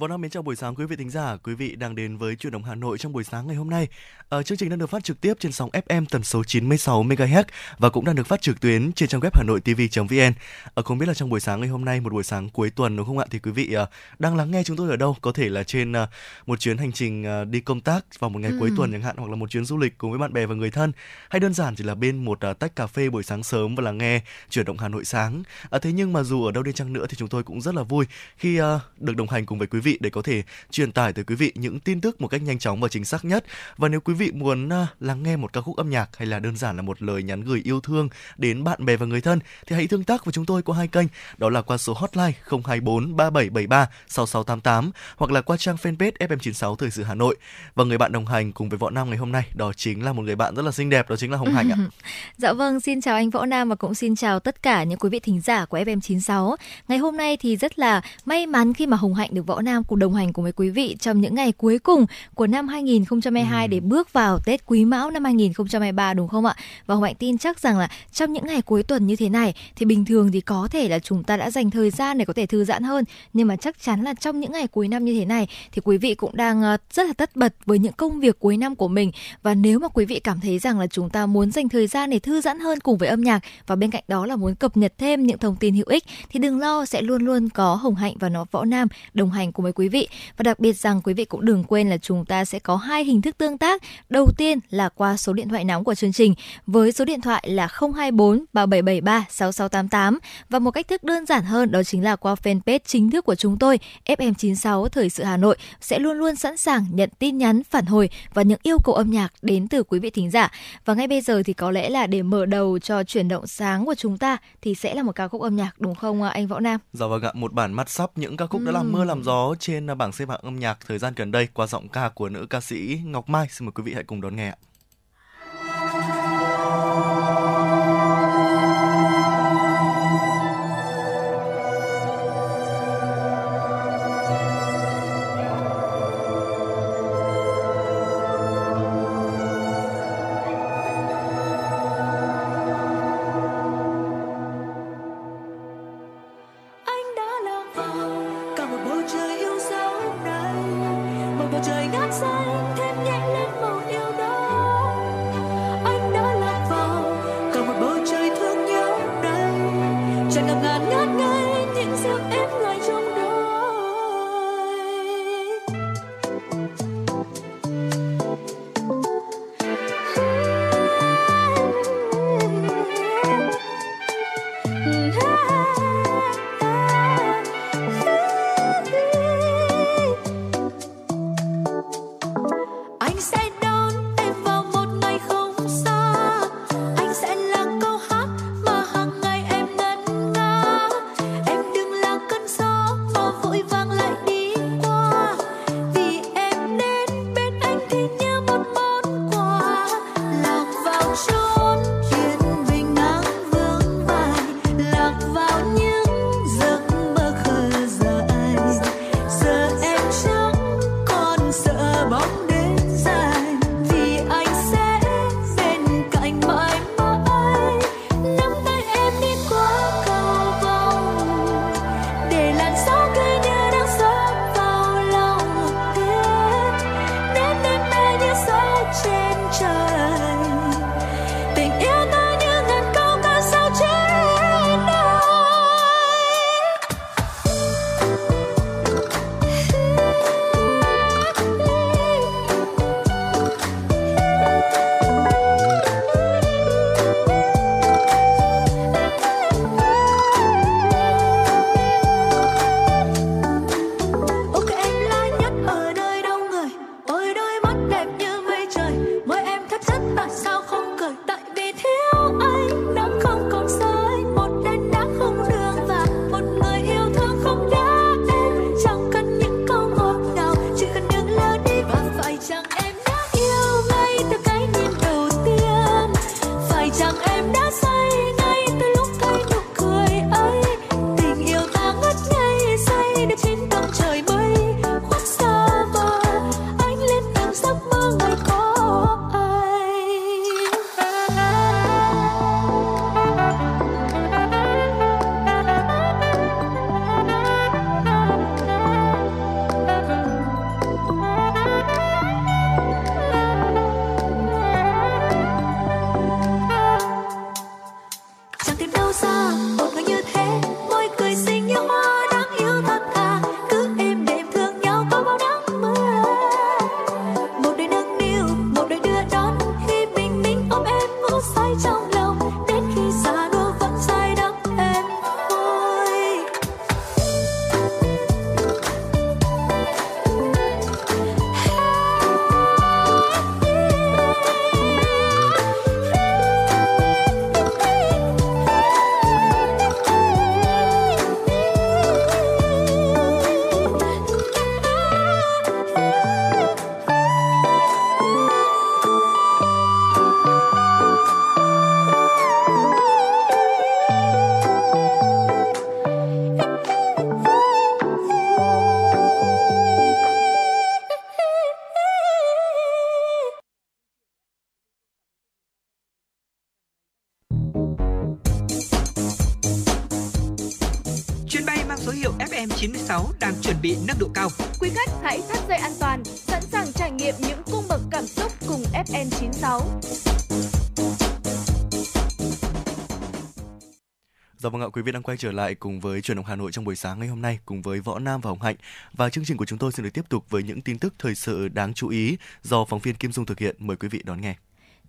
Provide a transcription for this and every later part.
Võ Nam mến chào buổi sáng quý vị thính giả, quý vị đang đến với chuyển động Hà Nội trong buổi sáng ngày hôm nay. Ở chương trình đang được phát trực tiếp trên sóng FM tần số 96 MHz và cũng đang được phát trực tuyến trên trang web Hà Nội TV.vn. Ở không biết là trong buổi sáng ngày hôm nay một buổi sáng cuối tuần đúng không ạ thì quý vị uh, đang lắng nghe chúng tôi ở đâu? Có thể là trên một chuyến hành trình đi công tác vào một ngày ừ. cuối tuần chẳng hạn hoặc là một chuyến du lịch cùng với bạn bè và người thân hay đơn giản chỉ là bên một tách cà phê buổi sáng sớm và là nghe chuyển động Hà Nội sáng. Thế nhưng mà dù ở đâu đi chăng nữa thì chúng tôi cũng rất là vui khi được đồng hành cùng với quý vị để có thể truyền tải tới quý vị những tin tức một cách nhanh chóng và chính xác nhất. Và nếu quý vị muốn à, lắng nghe một ca khúc âm nhạc hay là đơn giản là một lời nhắn gửi yêu thương đến bạn bè và người thân thì hãy tương tác với chúng tôi qua hai kênh, đó là qua số hotline 024 3773 6688 hoặc là qua trang fanpage FM96 Thời sự Hà Nội. Và người bạn đồng hành cùng với Võ Nam ngày hôm nay đó chính là một người bạn rất là xinh đẹp đó chính là Hồng Hạnh ạ. dạ vâng, xin chào anh Võ Nam và cũng xin chào tất cả những quý vị thính giả của FM96. Ngày hôm nay thì rất là may mắn khi mà Hồng Hạnh được Võ Nam cùng đồng hành cùng với quý vị trong những ngày cuối cùng của năm 2022 ừ. để bước vào Tết Quý Mão năm 2023 đúng không ạ? Và Hồng Hạnh tin chắc rằng là trong những ngày cuối tuần như thế này thì bình thường thì có thể là chúng ta đã dành thời gian để có thể thư giãn hơn nhưng mà chắc chắn là trong những ngày cuối năm như thế này thì quý vị cũng đang ờ, rất là tất bật với những công việc cuối năm của mình và nếu mà quý vị cảm thấy rằng là chúng ta muốn dành thời gian để thư giãn hơn cùng với âm nhạc và bên cạnh đó là muốn cập nhật thêm những thông tin hữu ích thì đừng lo sẽ luôn luôn có Hồng Hạnh và nó Võ Nam đồng hành cùng với quý vị và đặc biệt rằng quý vị cũng đừng quên là chúng ta sẽ có hai hình thức tương tác đầu tiên là qua số điện thoại nóng của chương trình với số điện thoại là 024 3773 6688 và một cách thức đơn giản hơn đó chính là qua fanpage chính thức của chúng tôi FM96 Thời sự Hà Nội sẽ luôn luôn sẵn sàng nhận tin nhắn, phản hồi và những yêu cầu âm nhạc đến từ quý vị thính giả. Và ngay bây giờ thì có lẽ là để mở đầu cho chuyển động sáng của chúng ta thì sẽ là một ca khúc âm nhạc đúng không anh Võ Nam? Dạ vâng ạ, một bản mắt sắp những ca khúc đã làm mưa làm gió trên bảng xếp hạng âm nhạc thời gian gần đây qua giọng ca của nữ ca sĩ Ngọc Mai. Xin mời quý vị hãy cùng đón nghe ạ. Quý vị đang quay trở lại cùng với truyền động Hà Nội trong buổi sáng ngày hôm nay cùng với Võ Nam và Hồng Hạnh. Và chương trình của chúng tôi sẽ được tiếp tục với những tin tức thời sự đáng chú ý do phóng viên Kim Dung thực hiện. Mời quý vị đón nghe.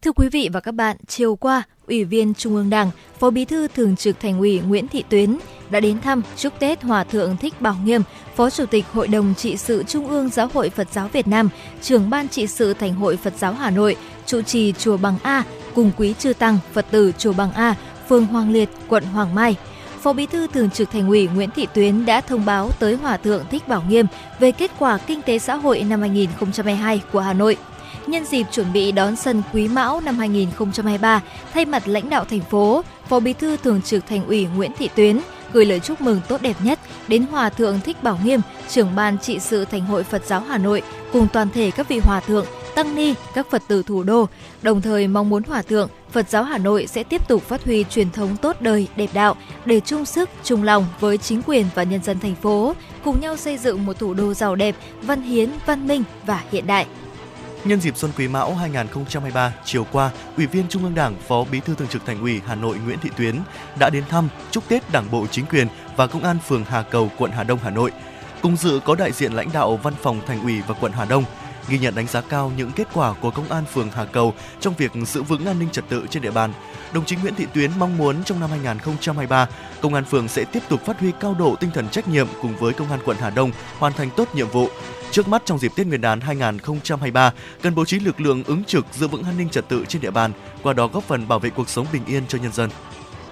Thưa quý vị và các bạn, chiều qua, Ủy viên Trung ương Đảng, Phó Bí thư Thường trực Thành ủy Nguyễn Thị Tuyến đã đến thăm chúc Tết Hòa thượng Thích Bảo Nghiêm, Phó Chủ tịch Hội đồng trị sự Trung ương Giáo hội Phật giáo Việt Nam, trưởng ban trị sự Thành hội Phật giáo Hà Nội, trụ trì chùa Bằng A cùng quý chư tăng Phật tử chùa Bằng A, phường Hoàng Liệt, quận Hoàng Mai. Phó Bí thư Thường trực Thành ủy Nguyễn Thị Tuyến đã thông báo tới Hòa thượng Thích Bảo Nghiêm về kết quả kinh tế xã hội năm 2022 của Hà Nội. Nhân dịp chuẩn bị đón Xuân Quý Mão năm 2023, thay mặt lãnh đạo thành phố, Phó Bí thư Thường trực Thành ủy Nguyễn Thị Tuyến gửi lời chúc mừng tốt đẹp nhất đến Hòa thượng Thích Bảo Nghiêm, trưởng ban trị sự Thành hội Phật giáo Hà Nội cùng toàn thể các vị hòa thượng, tăng ni, các Phật tử thủ đô, đồng thời mong muốn hòa thượng Phật giáo Hà Nội sẽ tiếp tục phát huy truyền thống tốt đời, đẹp đạo để chung sức, chung lòng với chính quyền và nhân dân thành phố, cùng nhau xây dựng một thủ đô giàu đẹp, văn hiến, văn minh và hiện đại. Nhân dịp Xuân Quý Mão 2023, chiều qua, Ủy viên Trung ương Đảng, Phó Bí thư Thường trực Thành ủy Hà Nội Nguyễn Thị Tuyến đã đến thăm, chúc Tết Đảng bộ chính quyền và Công an phường Hà Cầu, quận Hà Đông, Hà Nội. Cùng dự có đại diện lãnh đạo Văn phòng Thành ủy và quận Hà Đông, ghi nhận đánh giá cao những kết quả của Công an phường Hà Cầu trong việc giữ vững an ninh trật tự trên địa bàn. Đồng chí Nguyễn Thị Tuyến mong muốn trong năm 2023, Công an phường sẽ tiếp tục phát huy cao độ tinh thần trách nhiệm cùng với Công an quận Hà Đông hoàn thành tốt nhiệm vụ. Trước mắt trong dịp Tết Nguyên đán 2023, cần bố trí lực lượng ứng trực giữ vững an ninh trật tự trên địa bàn, qua đó góp phần bảo vệ cuộc sống bình yên cho nhân dân.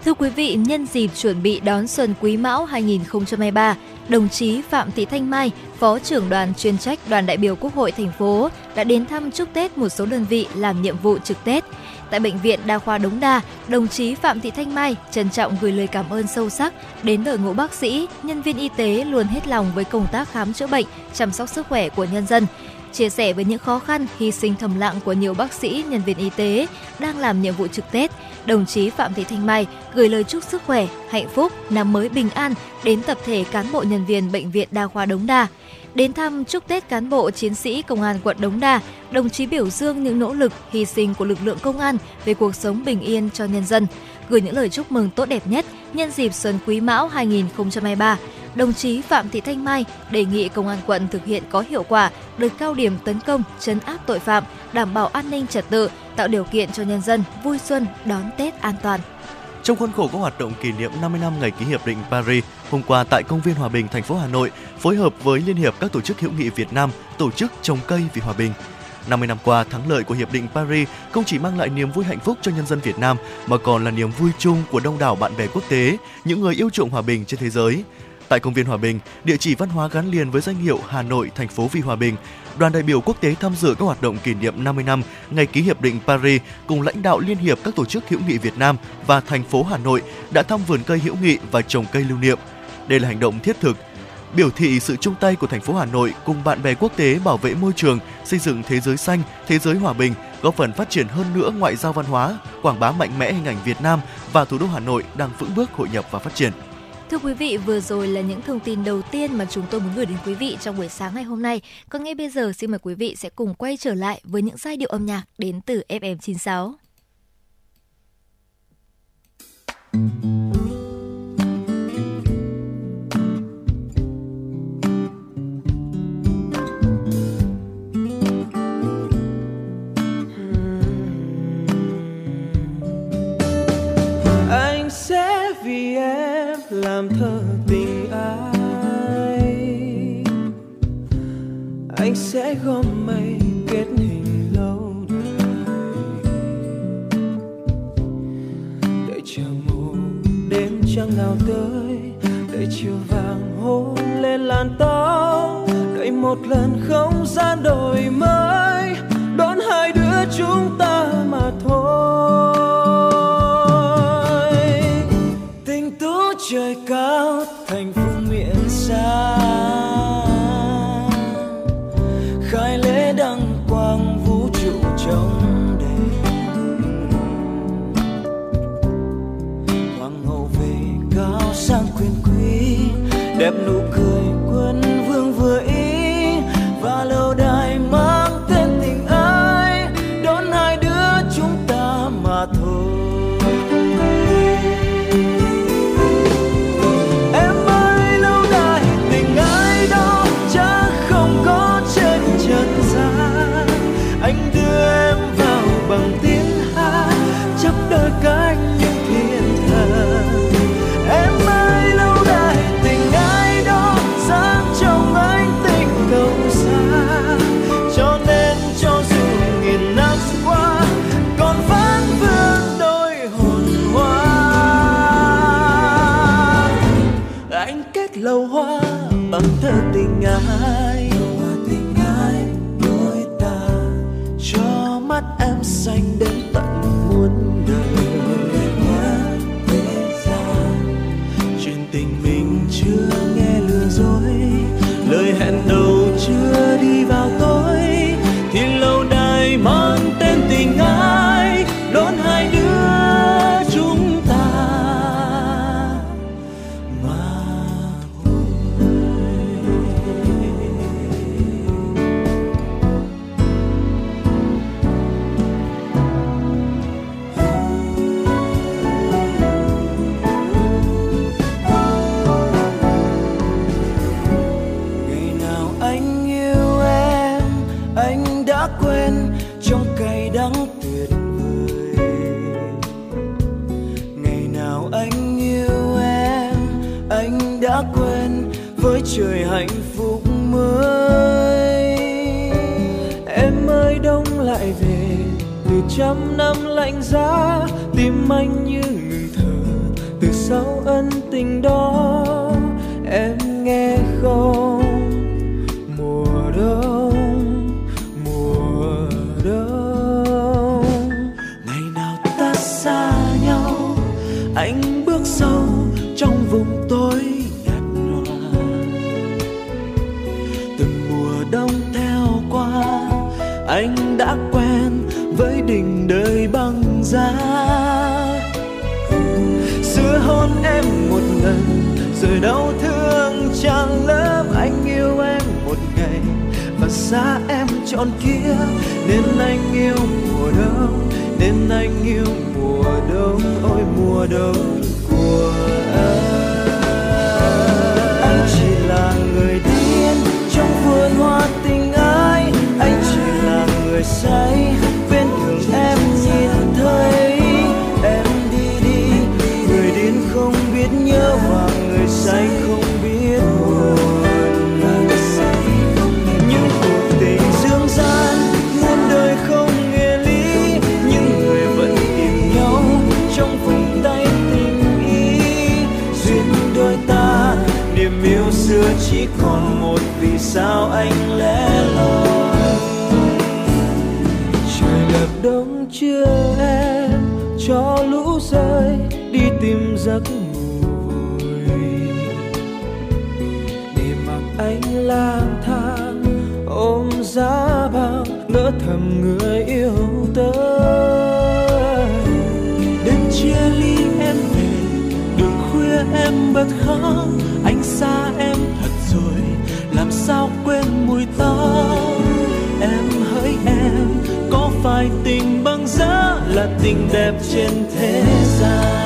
Thưa quý vị, nhân dịp chuẩn bị đón Xuân Quý Mão 2023, đồng chí Phạm Thị Thanh Mai, Phó trưởng đoàn chuyên trách đoàn đại biểu Quốc hội thành phố đã đến thăm chúc Tết một số đơn vị làm nhiệm vụ trực Tết. Tại Bệnh viện Đa khoa Đống Đa, đồng chí Phạm Thị Thanh Mai trân trọng gửi lời cảm ơn sâu sắc đến đội ngũ bác sĩ, nhân viên y tế luôn hết lòng với công tác khám chữa bệnh, chăm sóc sức khỏe của nhân dân chia sẻ với những khó khăn, hy sinh thầm lặng của nhiều bác sĩ, nhân viên y tế đang làm nhiệm vụ trực Tết, đồng chí Phạm Thị Thanh Mai gửi lời chúc sức khỏe, hạnh phúc, năm mới bình an đến tập thể cán bộ nhân viên Bệnh viện Đa khoa Đống Đa. Đến thăm chúc Tết cán bộ chiến sĩ Công an quận Đống Đa, đồng chí biểu dương những nỗ lực, hy sinh của lực lượng công an về cuộc sống bình yên cho nhân dân, gửi những lời chúc mừng tốt đẹp nhất nhân dịp Xuân Quý Mão 2023 đồng chí Phạm Thị Thanh Mai đề nghị Công an quận thực hiện có hiệu quả đợt cao điểm tấn công, chấn áp tội phạm, đảm bảo an ninh trật tự, tạo điều kiện cho nhân dân vui xuân đón Tết an toàn. Trong khuôn khổ các hoạt động kỷ niệm 50 năm ngày ký hiệp định Paris, hôm qua tại công viên Hòa Bình, thành phố Hà Nội, phối hợp với Liên hiệp các tổ chức hữu nghị Việt Nam tổ chức trồng cây vì hòa bình. 50 năm qua, thắng lợi của Hiệp định Paris không chỉ mang lại niềm vui hạnh phúc cho nhân dân Việt Nam mà còn là niềm vui chung của đông đảo bạn bè quốc tế, những người yêu chuộng hòa bình trên thế giới. Tại công viên Hòa Bình, địa chỉ văn hóa gắn liền với danh hiệu Hà Nội thành phố vì hòa bình, đoàn đại biểu quốc tế tham dự các hoạt động kỷ niệm 50 năm ngày ký hiệp định Paris cùng lãnh đạo Liên hiệp các tổ chức hữu nghị Việt Nam và thành phố Hà Nội đã thăm vườn cây hữu nghị và trồng cây lưu niệm. Đây là hành động thiết thực, biểu thị sự chung tay của thành phố Hà Nội cùng bạn bè quốc tế bảo vệ môi trường, xây dựng thế giới xanh, thế giới hòa bình, góp phần phát triển hơn nữa ngoại giao văn hóa, quảng bá mạnh mẽ hình ảnh Việt Nam và thủ đô Hà Nội đang vững bước hội nhập và phát triển. Thưa quý vị, vừa rồi là những thông tin đầu tiên mà chúng tôi muốn gửi đến quý vị trong buổi sáng ngày hôm nay. Còn ngay bây giờ xin mời quý vị sẽ cùng quay trở lại với những giai điệu âm nhạc đến từ FM96. Anh sẽ vì em làm thơ tình ai. Anh sẽ gom mây kết hình lâu đời. Đợi chờ mù đêm trăng nào tới, đợi chiều vàng hôn lên làn tóc đợi một lần không gian đổi mới, đón hai đứa chúng ta mà thôi. nụ đã quen với đỉnh đời băng giá. Xưa hôn em một lần, rồi đau thương chẳng lớp anh yêu em một ngày, và xa em trọn kia. Nên anh yêu mùa đông, nên anh yêu mùa đông. Ôi, mùa đông của sao anh lẽ loi? Trời ngập đông chưa em, cho lũ rơi, đi tìm giấc ngủ vui để mặc anh lang thang, ôm giá bao ngỡ thầm người yêu tới. Đêm chia ly em về đường khuya em bật khóc. tình băng giá là tình đẹp trên thế gian.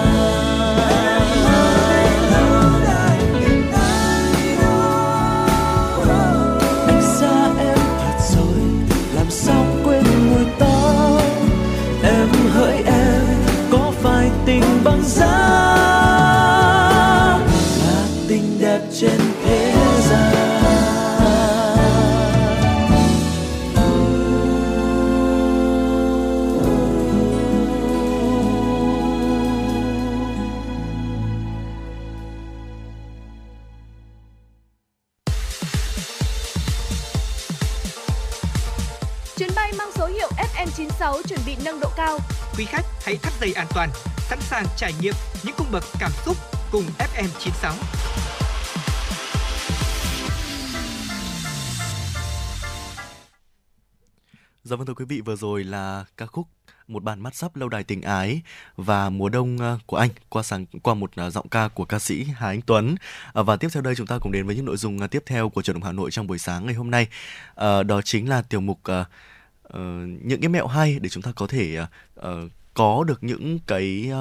an toàn, sẵn sàng trải nghiệm những cung bậc cảm xúc cùng FM 96. Dạ vâng thưa quý vị, vừa rồi là ca khúc một bản mắt sắp lâu đài tình ái và mùa đông ờ, của anh qua sáng qua một ờ, giọng ca của ca sĩ Hà Anh Tuấn ờ, và tiếp theo đây chúng ta cùng đến với những nội dung tiếp theo của truyền động Hà Nội trong buổi sáng ngày hôm nay đó chính là tiểu mục những cái mẹo hay để chúng ta có thể có được những cái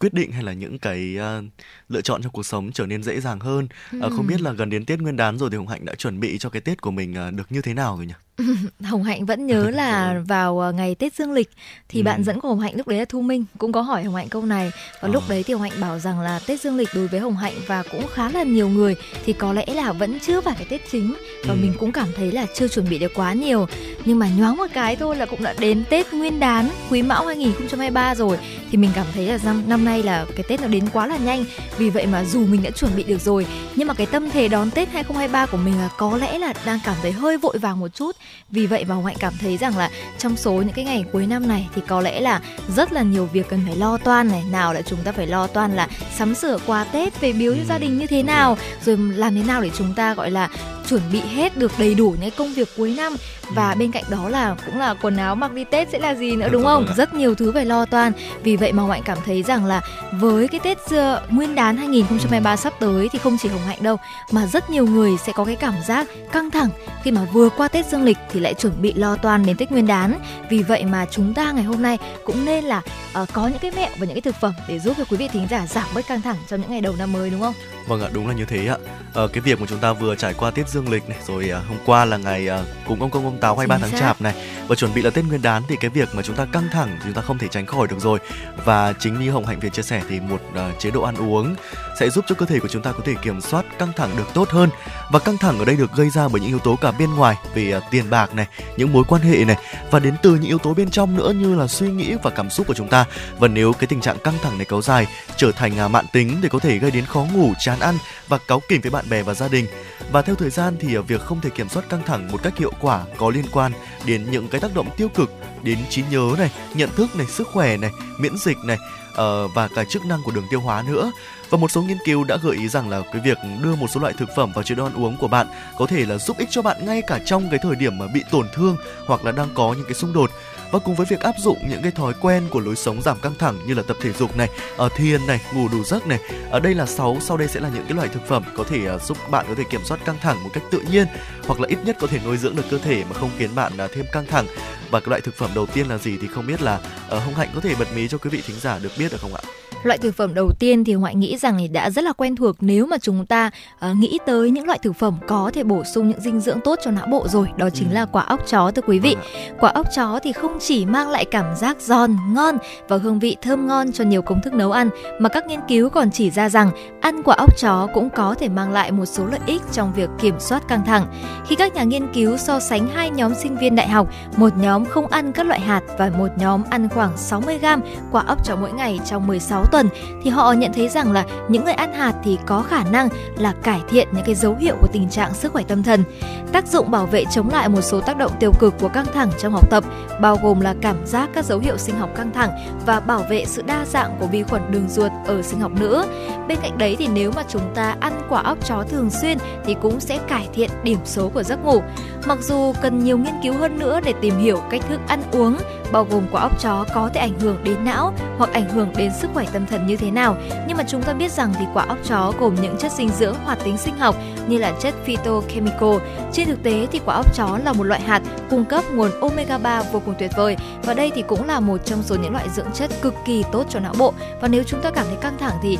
quyết định hay là những cái uh, lựa chọn trong cuộc sống trở nên dễ dàng hơn. Ừ. Uh, không biết là gần đến Tết Nguyên đán rồi thì Hồng Hạnh đã chuẩn bị cho cái Tết của mình uh, được như thế nào rồi nhỉ? Hồng Hạnh vẫn nhớ là vào ngày Tết Dương lịch thì ừ. bạn dẫn của Hồng Hạnh lúc đấy là Thu Minh cũng có hỏi Hồng Hạnh câu này và à. lúc đấy thì Hồng Hạnh bảo rằng là Tết Dương lịch đối với Hồng Hạnh và cũng khá là nhiều người thì có lẽ là vẫn chưa phải cái Tết chính và ừ. mình cũng cảm thấy là chưa chuẩn bị được quá nhiều nhưng mà nhoáng một cái thôi là cũng đã đến Tết Nguyên đán Quý Mão 2023 rồi thì mình cảm thấy là năm, năm nay là cái Tết nó đến quá là nhanh. Vì vậy mà dù mình đã chuẩn bị được rồi, nhưng mà cái tâm thế đón Tết 2023 của mình là có lẽ là đang cảm thấy hơi vội vàng một chút. Vì vậy mà hồng hạnh cảm thấy rằng là trong số những cái ngày cuối năm này thì có lẽ là rất là nhiều việc cần phải lo toan này. Nào là chúng ta phải lo toan là sắm sửa quà tết về biếu cho gia đình như thế nào, rồi làm thế nào để chúng ta, gọi là chuẩn bị hết được đầy đủ những công việc cuối năm và bên cạnh đó là cũng là quần áo mặc đi Tết sẽ là gì nữa đúng không? Rất nhiều thứ phải lo toan. Vì vậy mà Hồng cảm thấy rằng là với cái Tết uh, Nguyên đán 2023 sắp tới thì không chỉ Hồng Hạnh đâu mà rất nhiều người sẽ có cái cảm giác căng thẳng khi mà vừa qua Tết Dương lịch thì lại chuẩn bị lo toan đến Tết Nguyên đán. Vì vậy mà chúng ta ngày hôm nay cũng nên là uh, có những cái mẹo và những cái thực phẩm để giúp cho quý vị thính giả giảm bớt căng thẳng trong những ngày đầu năm mới đúng không? Vâng ạ, đúng là như thế ạ. Ờ, cái việc mà chúng ta vừa trải qua Tết Dương lịch này rồi uh, hôm qua là ngày uh, cúng ông công ông táo 23 tháng chạp này và chuẩn bị là Tết Nguyên đán thì cái việc mà chúng ta căng thẳng thì chúng ta không thể tránh khỏi được rồi. Và chính như Hồng Hạnh vừa chia sẻ thì một uh, chế độ ăn uống sẽ giúp cho cơ thể của chúng ta có thể kiểm soát căng thẳng được tốt hơn. Và căng thẳng ở đây được gây ra bởi những yếu tố cả bên ngoài về uh, tiền bạc này, những mối quan hệ này và đến từ những yếu tố bên trong nữa như là suy nghĩ và cảm xúc của chúng ta. Và nếu cái tình trạng căng thẳng này kéo dài trở thành uh, mạn tính thì có thể gây đến khó ngủ, chán ăn và cáu kỉnh với bạn bè và gia đình. Và theo thời gian thì à, việc không thể kiểm soát căng thẳng một cách hiệu quả có liên quan đến những cái tác động tiêu cực đến trí nhớ này, nhận thức này, sức khỏe này, miễn dịch này ờ, và cả chức năng của đường tiêu hóa nữa. Và một số nghiên cứu đã gợi ý rằng là cái việc đưa một số loại thực phẩm vào chế độ ăn uống của bạn có thể là giúp ích cho bạn ngay cả trong cái thời điểm mà bị tổn thương hoặc là đang có những cái xung đột và cùng với việc áp dụng những cái thói quen của lối sống giảm căng thẳng như là tập thể dục này, ở thiền này, ngủ đủ giấc này. Ở đây là 6, sau đây sẽ là những cái loại thực phẩm có thể uh, giúp bạn có thể kiểm soát căng thẳng một cách tự nhiên hoặc là ít nhất có thể nuôi dưỡng được cơ thể mà không khiến bạn uh, thêm căng thẳng. Và cái loại thực phẩm đầu tiên là gì thì không biết là uh, Hồng Hạnh có thể bật mí cho quý vị thính giả được biết được không ạ? Loại thực phẩm đầu tiên thì Ngoại nghĩ rằng đã rất là quen thuộc nếu mà chúng ta uh, nghĩ tới những loại thực phẩm có thể bổ sung những dinh dưỡng tốt cho não bộ rồi, đó chính ừ. là quả óc chó thưa quý vị. À. Quả óc chó thì không chỉ mang lại cảm giác giòn, ngon và hương vị thơm ngon cho nhiều công thức nấu ăn mà các nghiên cứu còn chỉ ra rằng ăn quả óc chó cũng có thể mang lại một số lợi ích trong việc kiểm soát căng thẳng. Khi các nhà nghiên cứu so sánh hai nhóm sinh viên đại học, một nhóm không ăn các loại hạt và một nhóm ăn khoảng 60 gram quả óc chó mỗi ngày trong 16 tuần thì họ nhận thấy rằng là những người ăn hạt thì có khả năng là cải thiện những cái dấu hiệu của tình trạng sức khỏe tâm thần. Tác dụng bảo vệ chống lại một số tác động tiêu cực của căng thẳng trong học tập, bao gồm là cảm giác các dấu hiệu sinh học căng thẳng và bảo vệ sự đa dạng của vi khuẩn đường ruột ở sinh học nữ. Bên cạnh đấy thì nếu mà chúng ta ăn quả óc chó thường xuyên thì cũng sẽ cải thiện điểm số của giấc ngủ. Mặc dù cần nhiều nghiên cứu hơn nữa để tìm hiểu cách thức ăn uống, bao gồm quả óc chó có thể ảnh hưởng đến não hoặc ảnh hưởng đến sức khỏe tâm thần như thế nào. Nhưng mà chúng ta biết rằng thì quả óc chó gồm những chất dinh dưỡng hoạt tính sinh học như là chất phytochemical. Trên thực tế thì quả óc chó là một loại hạt cung cấp nguồn omega 3 vô cùng tuyệt vời và đây thì cũng là một trong số những loại dưỡng chất cực kỳ tốt cho não bộ. Và nếu chúng ta cảm thấy căng thẳng thì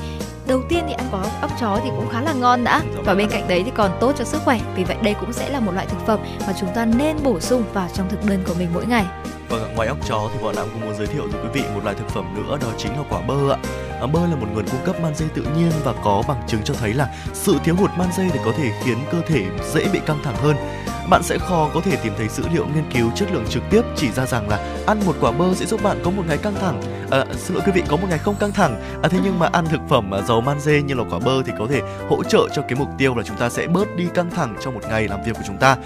đầu tiên thì ăn quả óc chó thì cũng khá là ngon đã. Và bên cạnh đấy thì còn tốt cho sức khỏe. Vì vậy đây cũng sẽ là một loại thực phẩm mà chúng ta nên bổ sung vào trong thực đơn của mình mỗi ngày. Vâng, ngoài óc chó thì bọn nam cũng muốn giới thiệu với quý vị một loại thực phẩm nữa đó chính là quả bơ ạ. À, bơ là một nguồn cung cấp magie tự nhiên và có bằng chứng cho thấy là sự thiếu hụt magie thì có thể khiến cơ thể dễ bị căng thẳng hơn. Bạn sẽ khó có thể tìm thấy dữ liệu nghiên cứu chất lượng trực tiếp chỉ ra rằng là ăn một quả bơ sẽ giúp bạn có một ngày căng thẳng. À, xin lỗi quý vị có một ngày không căng thẳng. À, thế nhưng mà ăn thực phẩm à, giàu magie như là quả bơ thì có thể hỗ trợ cho cái mục tiêu là chúng ta sẽ bớt đi căng thẳng trong một ngày làm việc của chúng ta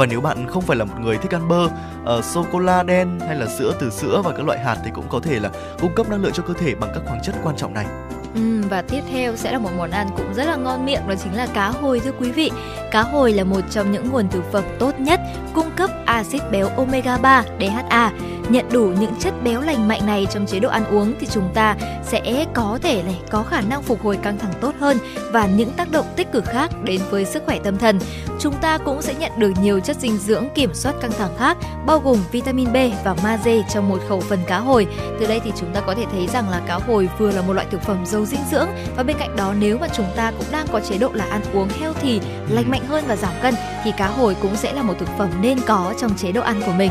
và nếu bạn không phải là một người thích ăn bơ uh, sô cô la đen hay là sữa từ sữa và các loại hạt thì cũng có thể là cung cấp năng lượng cho cơ thể bằng các khoáng chất quan trọng này Ừ, và tiếp theo sẽ là một món ăn cũng rất là ngon miệng đó chính là cá hồi thưa quý vị. Cá hồi là một trong những nguồn thực phẩm tốt nhất cung cấp axit béo omega 3 DHA. Nhận đủ những chất béo lành mạnh này trong chế độ ăn uống thì chúng ta sẽ có thể này có khả năng phục hồi căng thẳng tốt hơn và những tác động tích cực khác đến với sức khỏe tâm thần. Chúng ta cũng sẽ nhận được nhiều chất dinh dưỡng kiểm soát căng thẳng khác bao gồm vitamin B và magie trong một khẩu phần cá hồi. Từ đây thì chúng ta có thể thấy rằng là cá hồi vừa là một loại thực phẩm giàu dinh dưỡng và bên cạnh đó nếu mà chúng ta cũng đang có chế độ là ăn uống healthy, lành mạnh hơn và giảm cân thì cá hồi cũng sẽ là một thực phẩm nên có trong chế độ ăn của mình.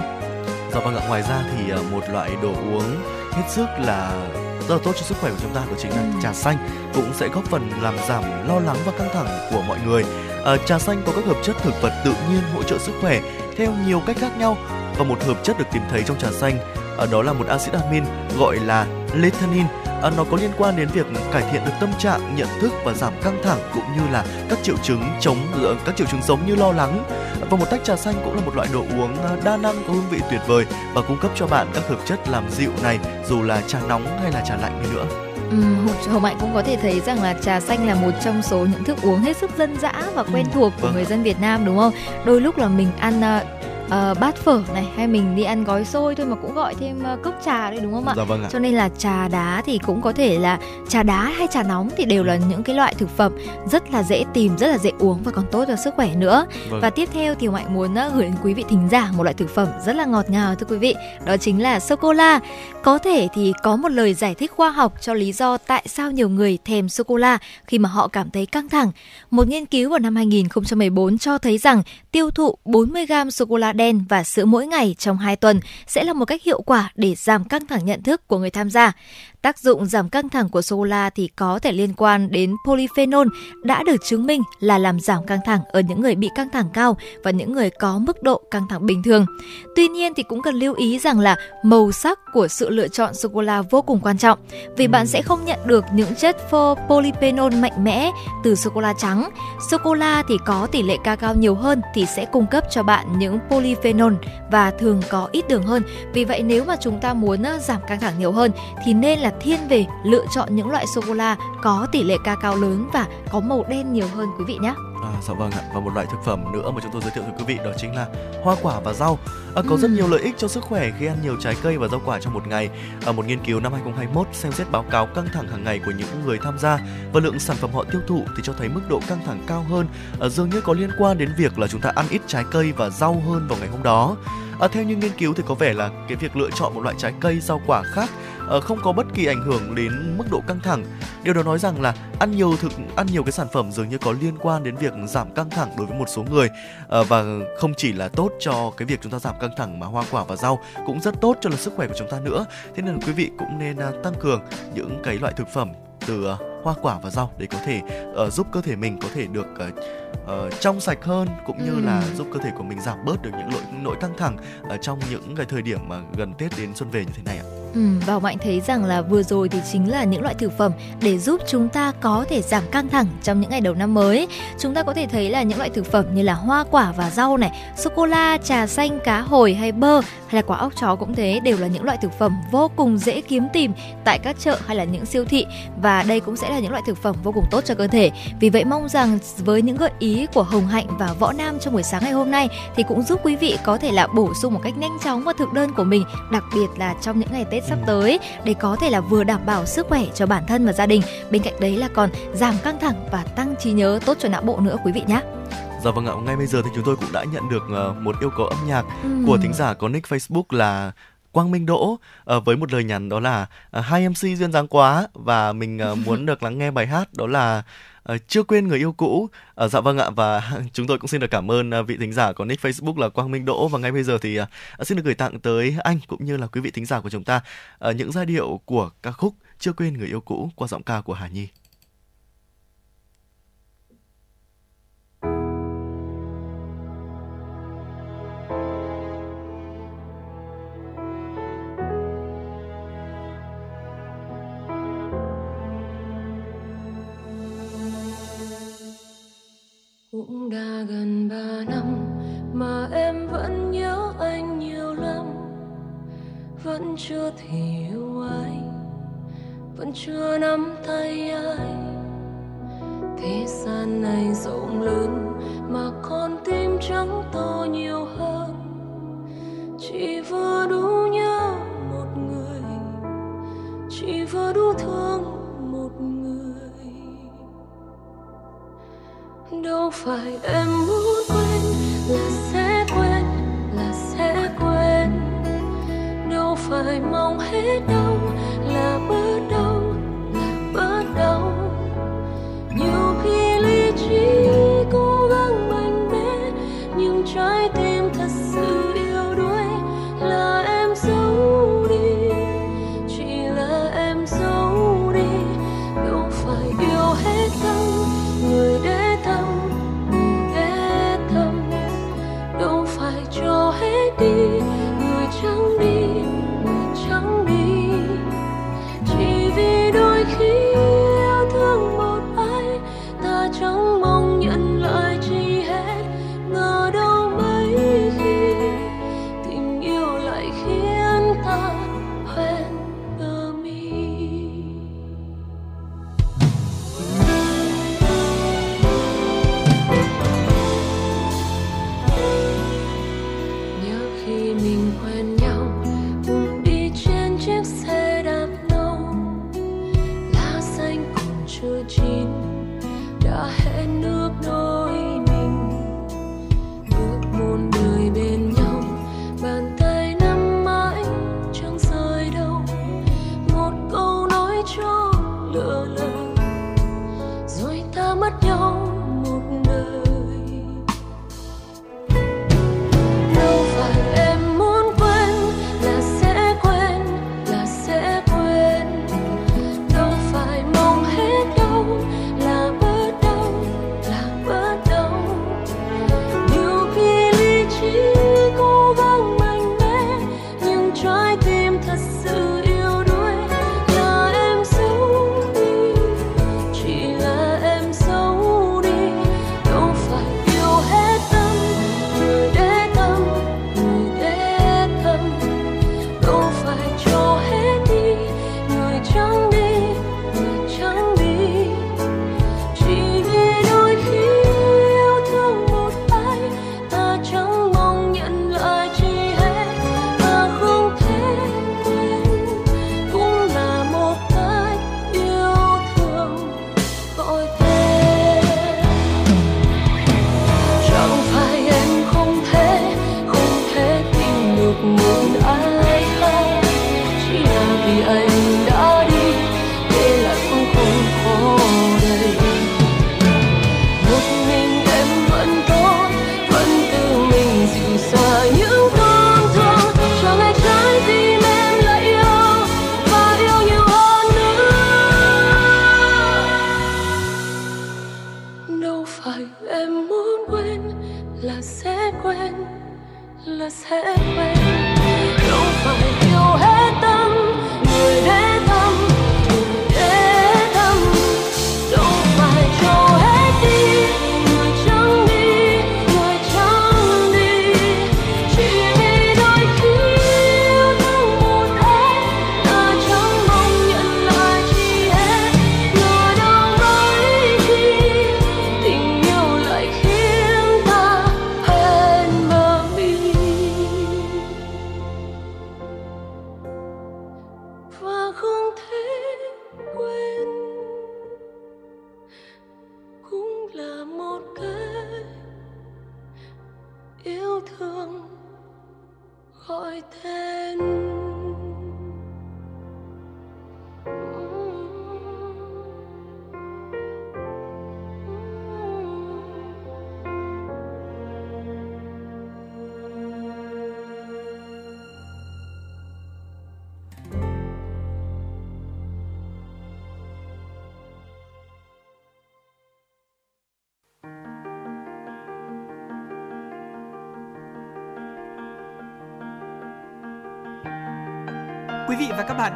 Dạ vâng ạ, ngoài ra thì ờ, một loại đồ uống hết sức là rất là tốt cho sức khỏe của chúng ta đó chính là ừ. trà xanh cũng sẽ góp phần làm giảm lo lắng và căng thẳng của mọi người. À, trà xanh có các hợp chất thực vật tự nhiên hỗ trợ sức khỏe theo nhiều cách khác nhau và một hợp chất được tìm thấy trong trà xanh. À, đó là một axit amin gọi là lethanin à, ờ, nó có liên quan đến việc cải thiện được tâm trạng nhận thức và giảm căng thẳng cũng như là các triệu chứng chống các triệu chứng giống như lo lắng. Và một tách trà xanh cũng là một loại đồ uống đa năng có hương vị tuyệt vời và cung cấp cho bạn các hợp chất làm dịu này dù là trà nóng hay là trà lạnh đi nữa. Ừ, Hồng Mạnh cũng có thể thấy rằng là trà xanh là một trong số những thức uống hết sức dân dã và quen ừ, thuộc của vâng. người dân Việt Nam đúng không? Đôi lúc là mình ăn uh, bát phở này hay mình đi ăn gói xôi thôi mà cũng gọi thêm uh, cốc trà đấy đúng không ạ? Dạ vâng ạ. Cho nên là trà đá thì cũng có thể là trà đá hay trà nóng thì đều là những cái loại thực phẩm rất là dễ tìm, rất là dễ uống và còn tốt cho sức khỏe nữa. Vâng. Và tiếp theo thì Mạnh muốn uh, gửi đến quý vị thính giả một loại thực phẩm rất là ngọt ngào thưa quý vị, đó chính là sô cô la. Có thể thì có một lời giải thích khoa học cho lý do tại sao nhiều người thèm sô cô la khi mà họ cảm thấy căng thẳng. Một nghiên cứu vào năm 2014 cho thấy rằng tiêu thụ 40 gram sô cô la đen và sữa mỗi ngày trong 2 tuần sẽ là một cách hiệu quả để giảm căng thẳng nhận thức của người tham gia. Tác dụng giảm căng thẳng của sô cô la thì có thể liên quan đến polyphenol đã được chứng minh là làm giảm căng thẳng ở những người bị căng thẳng cao và những người có mức độ căng thẳng bình thường. Tuy nhiên thì cũng cần lưu ý rằng là màu sắc của sự lựa chọn sô cô la vô cùng quan trọng, vì bạn sẽ không nhận được những chất polyphenol mạnh mẽ từ sô cô la trắng. Sô cô la thì có tỷ lệ cacao nhiều hơn thì sẽ cung cấp cho bạn những polyphenol và thường có ít đường hơn. Vì vậy nếu mà chúng ta muốn ờ, giảm căng thẳng nhiều hơn thì nên là là thiên về lựa chọn những loại sô cô la có tỷ lệ cacao lớn và có màu đen nhiều hơn quý vị nhé. À, dạ vâng ạ. Và một loại thực phẩm nữa mà chúng tôi giới thiệu với quý vị đó chính là hoa quả và rau. À, có ừ. rất nhiều lợi ích cho sức khỏe khi ăn nhiều trái cây và rau quả trong một ngày. Ở một nghiên cứu năm 2021 xem xét báo cáo căng thẳng hàng ngày của những người tham gia và lượng sản phẩm họ tiêu thụ thì cho thấy mức độ căng thẳng cao hơn. À, dường như có liên quan đến việc là chúng ta ăn ít trái cây và rau hơn vào ngày hôm đó à, theo như nghiên cứu thì có vẻ là cái việc lựa chọn một loại trái cây rau quả khác à, không có bất kỳ ảnh hưởng đến mức độ căng thẳng. Điều đó nói rằng là ăn nhiều thực ăn nhiều cái sản phẩm dường như có liên quan đến việc giảm căng thẳng đối với một số người à, và không chỉ là tốt cho cái việc chúng ta giảm căng thẳng mà hoa quả và rau cũng rất tốt cho là sức khỏe của chúng ta nữa. Thế nên là quý vị cũng nên à, tăng cường những cái loại thực phẩm từ uh, hoa quả và rau để có thể uh, giúp cơ thể mình có thể được uh, uh, trong sạch hơn cũng như ừ. là giúp cơ thể của mình giảm bớt được những nỗi nỗi căng thẳng ở trong những cái thời điểm mà gần Tết đến xuân về như thế này ạ. Ừ, và Mạnh thấy rằng là vừa rồi thì chính là những loại thực phẩm để giúp chúng ta có thể giảm căng thẳng trong những ngày đầu năm mới. Chúng ta có thể thấy là những loại thực phẩm như là hoa quả và rau này, sô cô la, trà xanh, cá hồi hay bơ hay là quả ốc chó cũng thế đều là những loại thực phẩm vô cùng dễ kiếm tìm tại các chợ hay là những siêu thị và đây cũng sẽ là những loại thực phẩm vô cùng tốt cho cơ thể. Vì vậy mong rằng với những gợi ý của Hồng Hạnh và Võ Nam trong buổi sáng ngày hôm nay thì cũng giúp quý vị có thể là bổ sung một cách nhanh chóng vào thực đơn của mình, đặc biệt là trong những ngày Tết sắp tới để có thể là vừa đảm bảo sức khỏe cho bản thân và gia đình, bên cạnh đấy là còn giảm căng thẳng và tăng trí nhớ tốt cho não bộ nữa quý vị nhé. Dạ vâng ạ, ngay bây giờ thì chúng tôi cũng đã nhận được uh, một yêu cầu âm nhạc ừ. của thính giả có nick Facebook là Quang Minh Đỗ uh, với một lời nhắn đó là uh, hai MC duyên dáng quá và mình uh, muốn được lắng nghe bài hát đó là Ờ, chưa quên người yêu cũ. à, dạ vâng ạ và chúng tôi cũng xin được cảm ơn ờ, vị thính giả có nick Facebook là Quang Minh Đỗ và ngay bây giờ thì à, xin được gửi tặng tới anh cũng như là quý vị thính giả của chúng ta à, những giai điệu của ca khúc chưa quên người yêu cũ qua giọng ca của Hà Nhi. chưa thể yêu ai vẫn chưa nắm tay ai thế gian này rộng lớn mà con tim trắng to nhiều hơn. Chỉ vừa đủ nhớ một người, chỉ vừa đủ thương một người. Đâu phải em muốn mong hết đau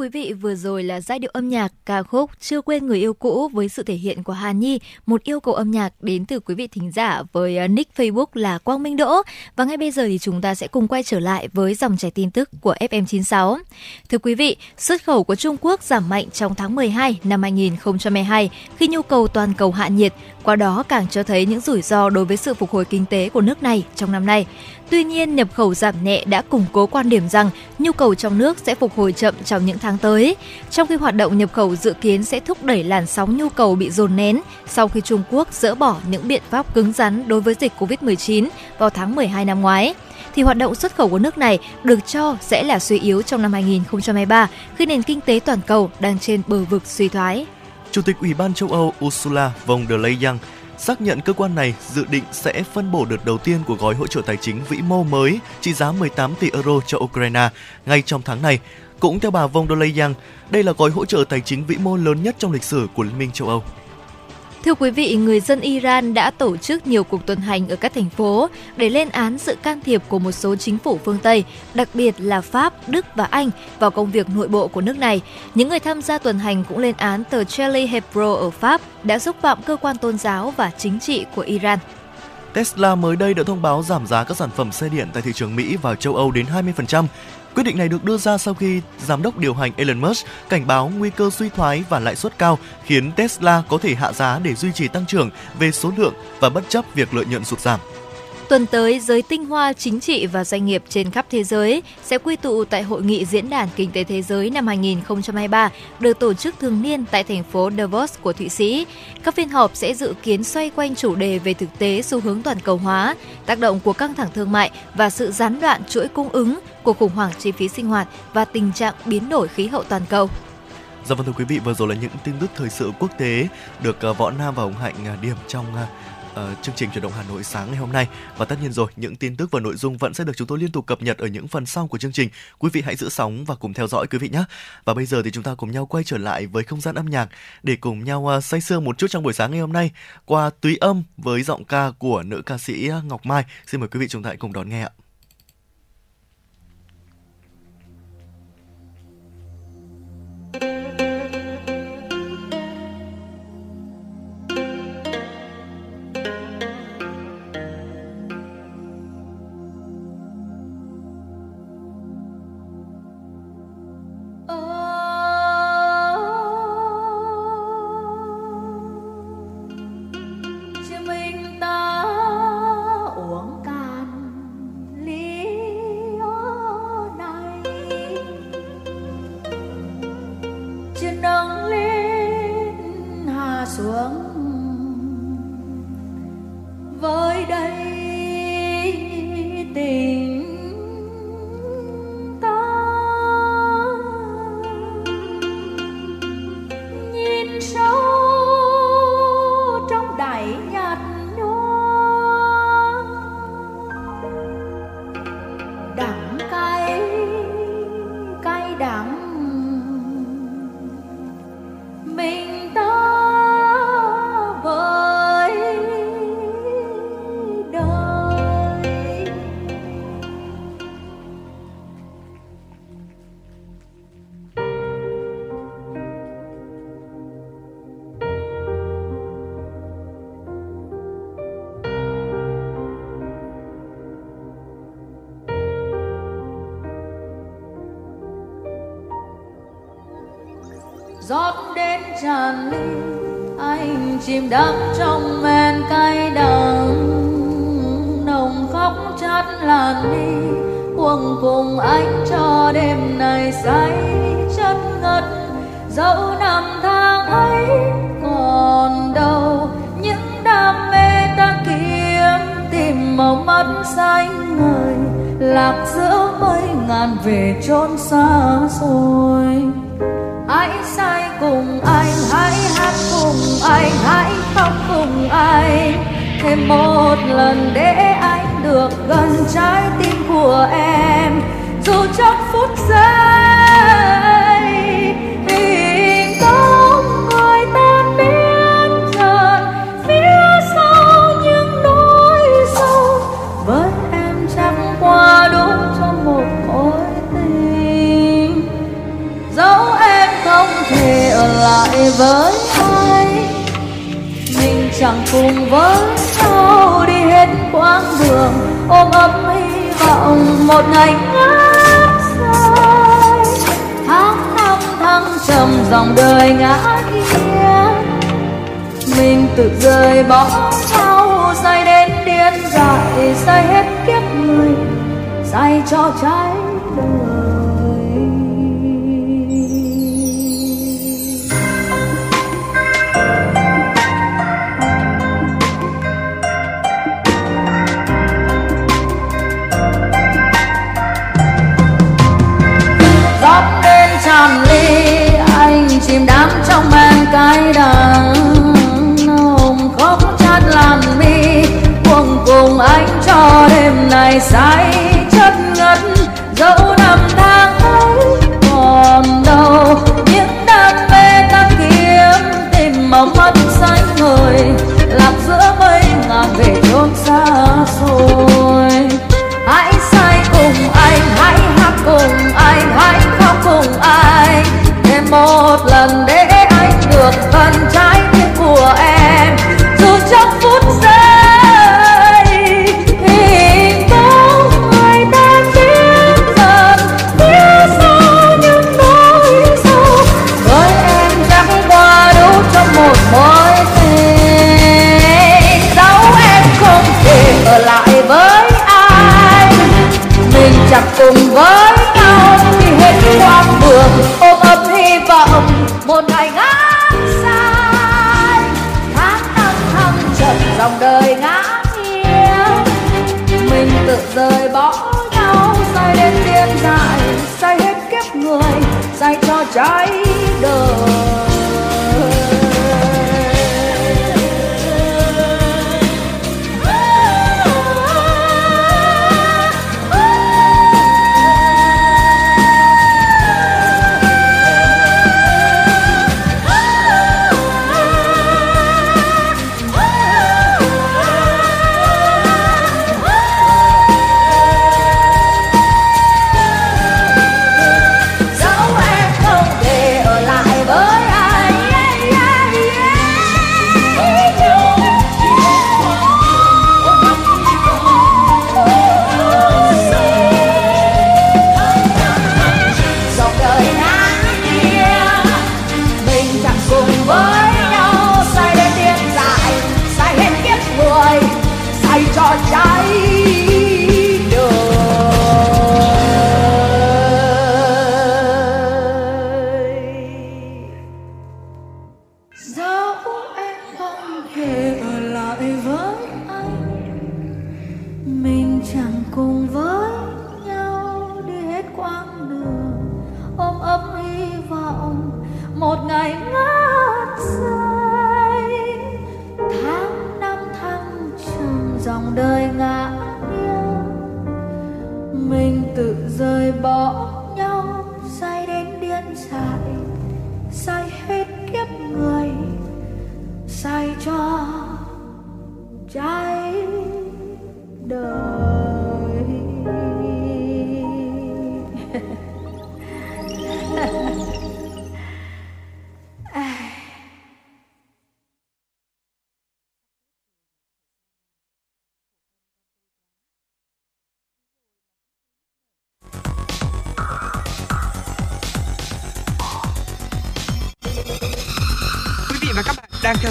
Quý vị, vừa rồi là giai điệu âm nhạc ca khúc Chưa quên người yêu cũ với sự thể hiện của Hà Nhi, một yêu cầu âm nhạc đến từ quý vị thính giả với ờ, nick Facebook là Quang Minh Đỗ. Và ngay bây giờ thì chúng ta sẽ cùng quay trở lại với dòng chảy tin tức của FM96. Thưa quý vị, xuất khẩu của Trung Quốc giảm mạnh trong tháng 12 năm 2022 khi nhu cầu toàn cầu hạ nhiệt, qua đó càng cho thấy những rủi ro đối với sự phục hồi kinh tế của nước này trong năm nay. Tuy nhiên, nhập khẩu giảm nhẹ đã củng cố quan điểm rằng nhu cầu trong nước sẽ phục hồi chậm trong những tháng tới, trong khi hoạt động nhập khẩu dự kiến sẽ thúc đẩy làn sóng nhu cầu bị dồn nén sau khi Trung Quốc dỡ bỏ những biện pháp cứng rắn đối với dịch COVID-19 vào tháng 12 năm ngoái thì hoạt động xuất khẩu của nước này được cho sẽ là suy yếu trong năm 2023 khi nền kinh tế toàn cầu đang trên bờ vực suy thoái. Chủ tịch Ủy ban châu Âu Ursula von der Leyen xác nhận cơ quan này dự định sẽ phân bổ đợt đầu tiên của gói hỗ trợ tài chính vĩ mô mới trị giá 18 tỷ euro cho Ukraine ngay trong tháng này. Cũng theo bà Vong der đây là gói hỗ trợ tài chính vĩ mô lớn nhất trong lịch sử của Liên minh châu Âu. Thưa quý vị, người dân Iran đã tổ chức nhiều cuộc tuần hành ở các thành phố để lên án sự can thiệp của một số chính phủ phương Tây, đặc biệt là Pháp, Đức và Anh vào công việc nội bộ của nước này. Những người tham gia tuần hành cũng lên án tờ Charlie Hebdo ở Pháp đã xúc phạm cơ quan tôn giáo và chính trị của Iran. Tesla mới đây đã thông báo giảm giá các sản phẩm xe điện tại thị trường Mỹ và châu Âu đến 20%. Quyết định này được đưa ra sau khi giám đốc điều hành Elon Musk cảnh báo nguy cơ suy thoái và lãi suất cao khiến Tesla có thể hạ giá để duy trì tăng trưởng về số lượng và bất chấp việc lợi nhuận sụt giảm. Tuần tới, giới tinh hoa chính trị và doanh nghiệp trên khắp thế giới sẽ quy tụ tại Hội nghị Diễn đàn Kinh tế Thế giới năm 2023 được tổ chức thường niên tại thành phố Davos của Thụy Sĩ. Các phiên họp sẽ dự kiến xoay quanh chủ đề về thực tế xu hướng toàn cầu hóa, tác động của căng thẳng thương mại và sự gián đoạn chuỗi cung ứng của khủng hoảng chi phí sinh hoạt và tình trạng biến đổi khí hậu toàn cầu. Dạ vâng thưa quý vị, vừa rồi là những tin tức thời sự quốc tế được ờ, Võ Nam và Hồng Hạnh ờ, điểm trong ờ, uh, chương trình chuyển động Hà Nội sáng ngày hôm nay và tất nhiên rồi những tin tức và nội dung vẫn sẽ được chúng tôi liên tục cập nhật ở những phần sau của chương trình. Quý vị hãy giữ sóng và cùng theo dõi quý vị nhé. Và bây giờ thì chúng ta cùng nhau quay trở lại với không gian âm nhạc để cùng nhau uh, say sưa một chút trong buổi sáng ngày hôm nay qua túy âm với giọng ca của nữ ca sĩ Ngọc Mai. Xin mời quý vị chúng ta hãy cùng đón nghe ạ. chìm đời say chất ngất, dẫu năm tháng ấy còn đâu. Những đam mê ta kiếm tìm màu mắt xanh ngời, lạc giữa mây ngàn về chốn xa xôi. Hãy say cùng anh, hãy hát cùng anh, hãy khóc cùng anh. Thêm một lần để anh được gần trái tim của em. Dù trong phút giây lại với ai? Mình chẳng cùng với nhau đi hết quãng đường. Ôm ấp hy vọng một ngày ngát say tháng năm thăng trầm, dòng đời ngã nghiêng. Mình tự rời bỏ nhau, say đến điên dại, say hết kiếp người. Say cho trái đến ly anh chìm đắm trong men cay đắng. Nồng khóc chát làm mi cuồng cùng anh cho đêm này say chất ngất, dẫu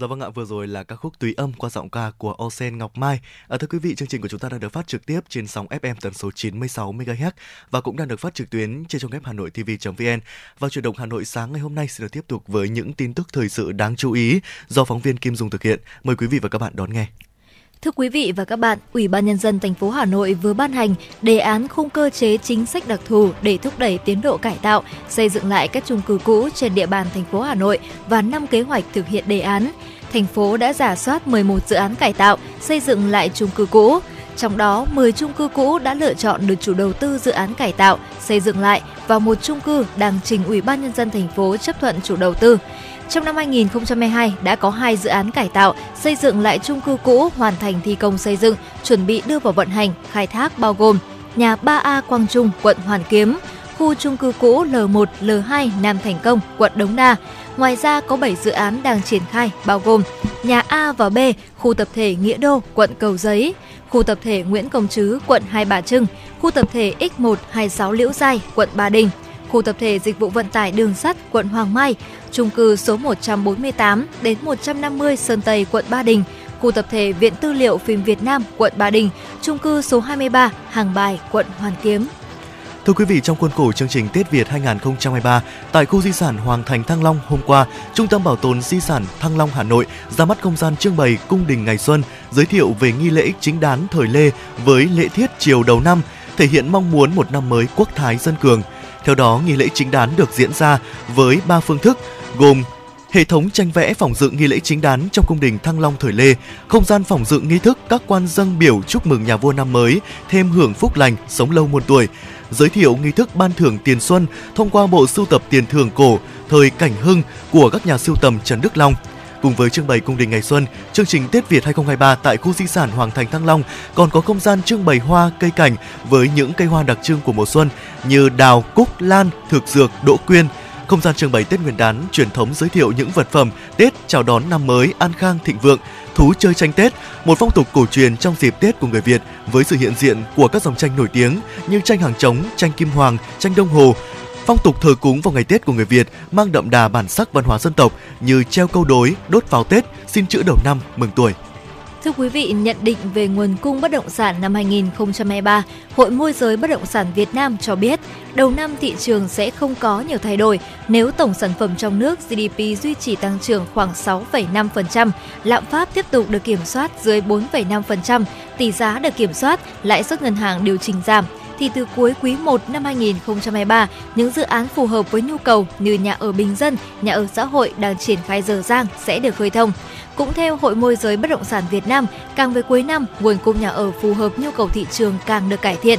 Dạ vâng ạ, vừa rồi là ca khúc Tùy âm qua giọng ca của Osen Ngọc Mai. À, thưa quý vị, chương trình của chúng ta đang được phát trực tiếp trên sóng FM tần số 96 MHz và cũng đang được phát trực tuyến trên trang web Hà Nội TV.vn. Và chuyển động Hà Nội sáng ngày hôm nay sẽ được tiếp tục với những tin tức thời sự đáng chú ý do phóng viên Kim Dung thực hiện. Mời quý vị và các bạn đón nghe. Thưa quý vị và các bạn, Ủy ban nhân dân thành phố Hà Nội vừa ban hành đề án khung cơ chế chính sách đặc thù để thúc đẩy tiến độ cải tạo, xây dựng lại các chung cư cũ trên địa bàn thành phố Hà Nội và năm kế hoạch thực hiện đề án. Thành phố đã giả soát 11 dự án cải tạo, xây dựng lại chung cư cũ. Trong đó, 10 chung cư cũ đã lựa chọn được chủ đầu tư dự án cải tạo, xây dựng lại và một chung cư đang trình Ủy ban nhân dân thành phố chấp thuận chủ đầu tư. Trong năm 2022 đã có hai dự án cải tạo, xây dựng lại chung cư cũ hoàn thành thi công xây dựng, chuẩn bị đưa vào vận hành, khai thác bao gồm nhà 3A Quang Trung, quận Hoàn Kiếm, khu chung cư cũ L1, L2 Nam Thành Công, quận Đống Đa. Ngoài ra có 7 dự án đang triển khai bao gồm nhà A và B, khu tập thể Nghĩa Đô, quận Cầu Giấy, khu tập thể Nguyễn Công Trứ, quận Hai Bà Trưng, khu tập thể X1 26 Liễu Giai, quận Ba Đình, khu tập thể Dịch vụ vận tải đường sắt, quận Hoàng Mai, chung cư số 148 đến 150 Sơn Tây, quận Ba Đình, khu tập thể Viện Tư liệu phim Việt Nam, quận Ba Đình, chung cư số 23 Hàng Bài, quận Hoàn Kiếm. Thưa quý vị, trong khuôn khổ chương trình Tết Việt 2023, tại khu di sản Hoàng Thành Thăng Long hôm qua, Trung tâm Bảo tồn Di sản Thăng Long Hà Nội ra mắt không gian trưng bày Cung đình Ngày Xuân, giới thiệu về nghi lễ chính đán thời Lê với lễ thiết chiều đầu năm, thể hiện mong muốn một năm mới quốc thái dân cường. Theo đó, nghi lễ chính đán được diễn ra với ba phương thức gồm hệ thống tranh vẽ phỏng dựng nghi lễ chính đán trong cung đình Thăng Long thời Lê, không gian phỏng dựng nghi thức các quan dân biểu chúc mừng nhà vua năm mới, thêm hưởng phúc lành, sống lâu muôn tuổi, giới thiệu nghi thức ban thưởng tiền xuân thông qua bộ sưu tập tiền thưởng cổ thời cảnh hưng của các nhà sưu tầm Trần Đức Long. Cùng với trưng bày cung đình ngày xuân, chương trình Tết Việt 2023 tại khu di sản Hoàng Thành Thăng Long còn có không gian trưng bày hoa, cây cảnh với những cây hoa đặc trưng của mùa xuân như đào, cúc, lan, thực dược, đỗ quyên. Không gian trưng bày Tết Nguyên đán truyền thống giới thiệu những vật phẩm Tết chào đón năm mới an khang thịnh vượng, thú chơi tranh Tết, một phong tục cổ truyền trong dịp Tết của người Việt với sự hiện diện của các dòng tranh nổi tiếng như tranh hàng trống, tranh kim hoàng, tranh đông hồ, Phong tục thờ cúng vào ngày Tết của người Việt mang đậm đà bản sắc văn hóa dân tộc như treo câu đối, đốt pháo Tết, xin chữ đầu năm, mừng tuổi. Thưa quý vị, nhận định về nguồn cung bất động sản năm 2023, Hội môi giới bất động sản Việt Nam cho biết, đầu năm thị trường sẽ không có nhiều thay đổi nếu tổng sản phẩm trong nước GDP duy trì tăng trưởng khoảng 6,5%, lạm phát tiếp tục được kiểm soát dưới 4,5%, tỷ giá được kiểm soát, lãi suất ngân hàng điều chỉnh giảm thì từ cuối quý 1 năm 2023, những dự án phù hợp với nhu cầu như nhà ở bình dân, nhà ở xã hội đang triển khai dở dang sẽ được khơi thông. Cũng theo Hội môi giới bất động sản Việt Nam, càng về cuối năm, nguồn cung nhà ở phù hợp nhu cầu thị trường càng được cải thiện.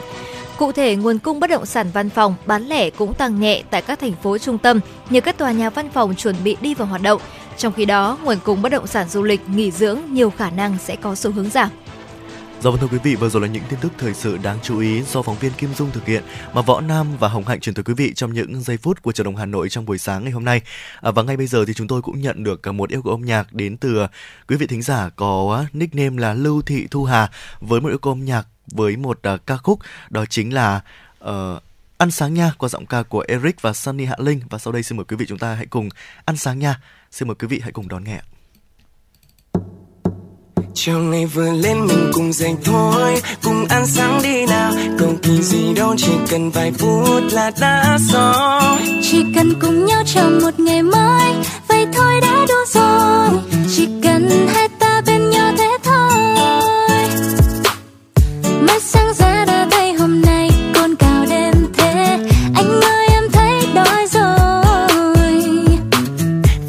Cụ thể, nguồn cung bất động sản văn phòng bán lẻ cũng tăng nhẹ tại các thành phố trung tâm như các tòa nhà văn phòng chuẩn bị đi vào hoạt động. Trong khi đó, nguồn cung bất động sản du lịch, nghỉ dưỡng nhiều khả năng sẽ có xu hướng giảm. Dạ vâng thưa quý vị, vừa rồi là những tin tức thời sự đáng chú ý do phóng viên Kim Dung thực hiện mà Võ Nam và Hồng Hạnh truyền tới quý vị trong những giây phút của trận đồng Hà Nội trong buổi sáng ngày hôm nay. À, và ngay bây giờ thì chúng tôi cũng nhận được một yêu cầu âm nhạc đến từ quý vị thính giả có nickname là Lưu Thị Thu Hà với một yêu cầu âm nhạc với một uh, ca khúc đó chính là uh, Ăn sáng nha qua giọng ca của Eric và Sunny Hạ Linh và sau đây xin mời quý vị chúng ta hãy cùng ăn sáng nha. Xin mời quý vị hãy cùng đón nghe. Chiều ngày vừa lên mình cùng dậy thôi Cùng ăn sáng đi nào. Cầu kỳ gì đâu chỉ cần vài phút là đã xong. Chỉ cần cùng nhau chào một ngày mới Vậy thôi đã đủ rồi. Chỉ cần hai ta bên nhau thế thôi. Mới sáng ra đã thấy hôm nay Cồn cào đêm thế. Anh ơi em thấy đói rồi.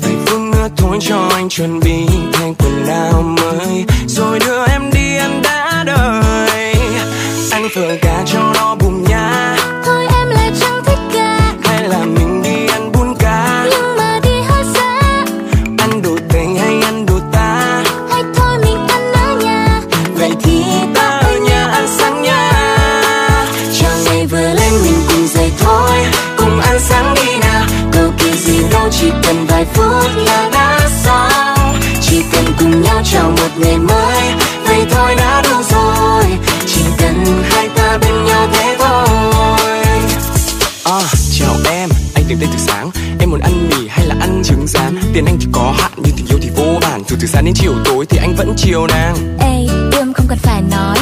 Vài phút nữa thôi cho anh chuẩn bị thay áo mới? Rồi đưa em đi ăn đã đời. Ăn phở gà cho nó bùng nha. Thôi em lại chẳng thích gà. Hay là mình đi ăn bún cá? Nhưng mà đi hơi xa. Ăn đồ Tây hay ăn đồ ta? Hay thôi mình ăn ở nhà. Vậy thì ta ở nhà ăn sáng nha. Chào ngày vừa lên mình cùng dậy thôi. Cùng ăn sáng đi nào. Cầu kỳ gì đâu chỉ cần vài phút là ngày mới Vậy thôi đã đủ rồi Chỉ cần hai ta bên nhau thế thôi. À, chào em, anh tìm tên từ sáng. Em muốn ăn mì hay là ăn trứng rán Tiền anh thì có hạn nhưng tình yêu thì vô bản Dù từ sáng đến chiều tối thì anh vẫn chiều nàng. Ê, em không cần phải nói.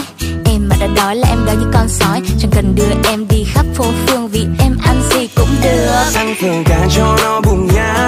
Em mà đã đói là em đói như con sói. Chẳng cần đưa em đi khắp phố phường Vì em ăn gì cũng được. Ăn phở gà cho nó bùng nha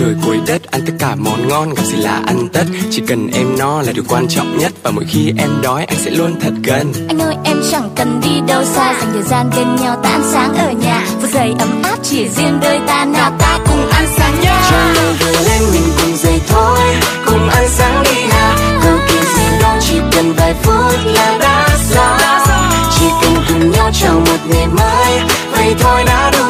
trời cuối đất ăn tất cả món ngon gặp gì là ăn tất. Chỉ cần em no là điều quan trọng nhất và mỗi khi em đói anh sẽ luôn thật gần. Anh ơi em chẳng cần đi đâu xa Dành thời gian bên nhau ta ăn sáng ở nhà. Phút giây ấm áp chỉ riêng đôi ta Nào ta cùng ăn sáng nha nào vừa lên mình cùng dậy thôi Cùng ăn sáng đi nào. Cầu kỳ gì đâu chỉ cần vài phút là đã xong Chỉ cần cùng nhau chào một ngày mới Vậy thôi đã đủ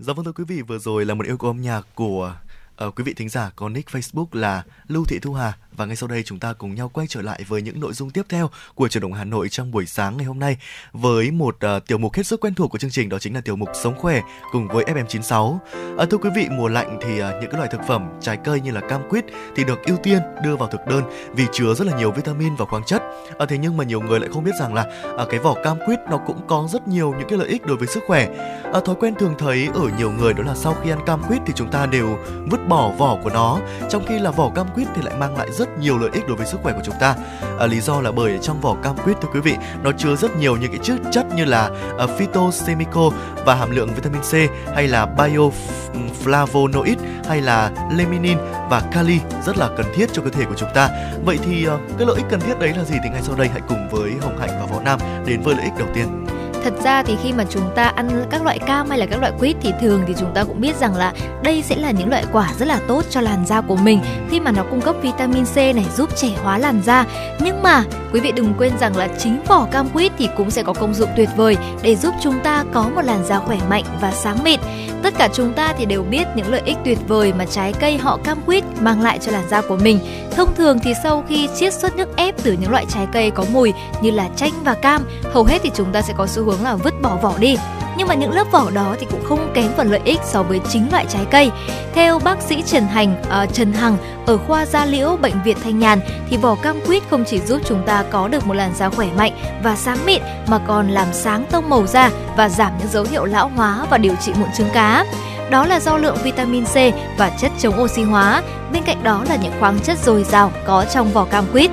Dạ vâng thưa quý vị, vừa rồi là một yêu cầu âm nhạc của uh, quý vị thính giả có nick Facebook là Lưu Thị Thu Hà và ngay sau đây chúng ta cùng nhau quay trở lại với những nội dung tiếp theo của truyền động Hà Nội trong buổi sáng ngày hôm nay với một uh, tiểu mục hết sức quen thuộc của chương trình đó chính là tiểu mục sống khỏe cùng với FM96. Uh, ờ, thưa quý vị, mùa lạnh thì uh, những cái loại thực phẩm trái cây như là cam quýt thì được ưu tiên đưa vào thực đơn vì chứa rất là nhiều vitamin và khoáng chất. Uh, thế nhưng mà nhiều người lại không biết rằng là uh, cái vỏ cam quýt nó cũng có rất nhiều những cái lợi ích đối với sức khỏe. Uh, thói quen thường thấy ở nhiều người đó là sau khi ăn cam quýt thì chúng ta đều vứt bỏ vỏ của nó, trong khi là vỏ cam quýt thì lại mang lại rất nhiều lợi ích đối với sức khỏe của chúng ta. À, lý do là bởi trong vỏ cam quýt thưa quý vị, nó chứa rất nhiều những cái chất chất như là à, uh, phytosemico và hàm lượng vitamin C hay là bioflavonoid hay là leminin và kali rất là cần thiết cho cơ thể của chúng ta. Vậy thì uh, cái lợi ích cần thiết đấy là gì thì ngay sau đây hãy cùng với Hồng Hạnh và Võ Nam đến với lợi ích đầu tiên. Thật ra thì khi mà chúng ta ăn các loại cam hay là các loại quýt thì thường thì chúng ta cũng biết rằng là đây sẽ là những loại quả rất là tốt cho làn da của mình khi mà nó cung cấp vitamin C này giúp trẻ hóa làn da. Nhưng mà quý vị đừng quên rằng là chính vỏ cam quýt thì cũng sẽ có công dụng tuyệt vời để giúp chúng ta có một làn da khỏe mạnh và sáng mịn. Tất cả chúng ta thì đều biết những lợi ích tuyệt vời mà trái cây họ cam quýt mang lại cho làn da của mình. Thông thường thì sau khi chiết xuất nước ép từ những loại trái cây có mùi như là chanh và cam, hầu hết thì chúng ta sẽ có xu hướng là vứt bỏ vỏ đi. Nhưng mà những lớp vỏ đó thì cũng không kém phần lợi ích so với chính loại trái cây. Theo bác sĩ Trần Hành, uh, Trần Hằng ở khoa da liễu bệnh viện Thanh Nhàn thì vỏ cam quýt không chỉ giúp chúng ta có được một làn da khỏe mạnh và sáng mịn mà còn làm sáng tông màu da và giảm những dấu hiệu lão hóa và điều trị mụn trứng cá. Đó là do lượng vitamin C và chất chống oxy hóa, bên cạnh đó là những khoáng chất dồi dào có trong vỏ cam quýt.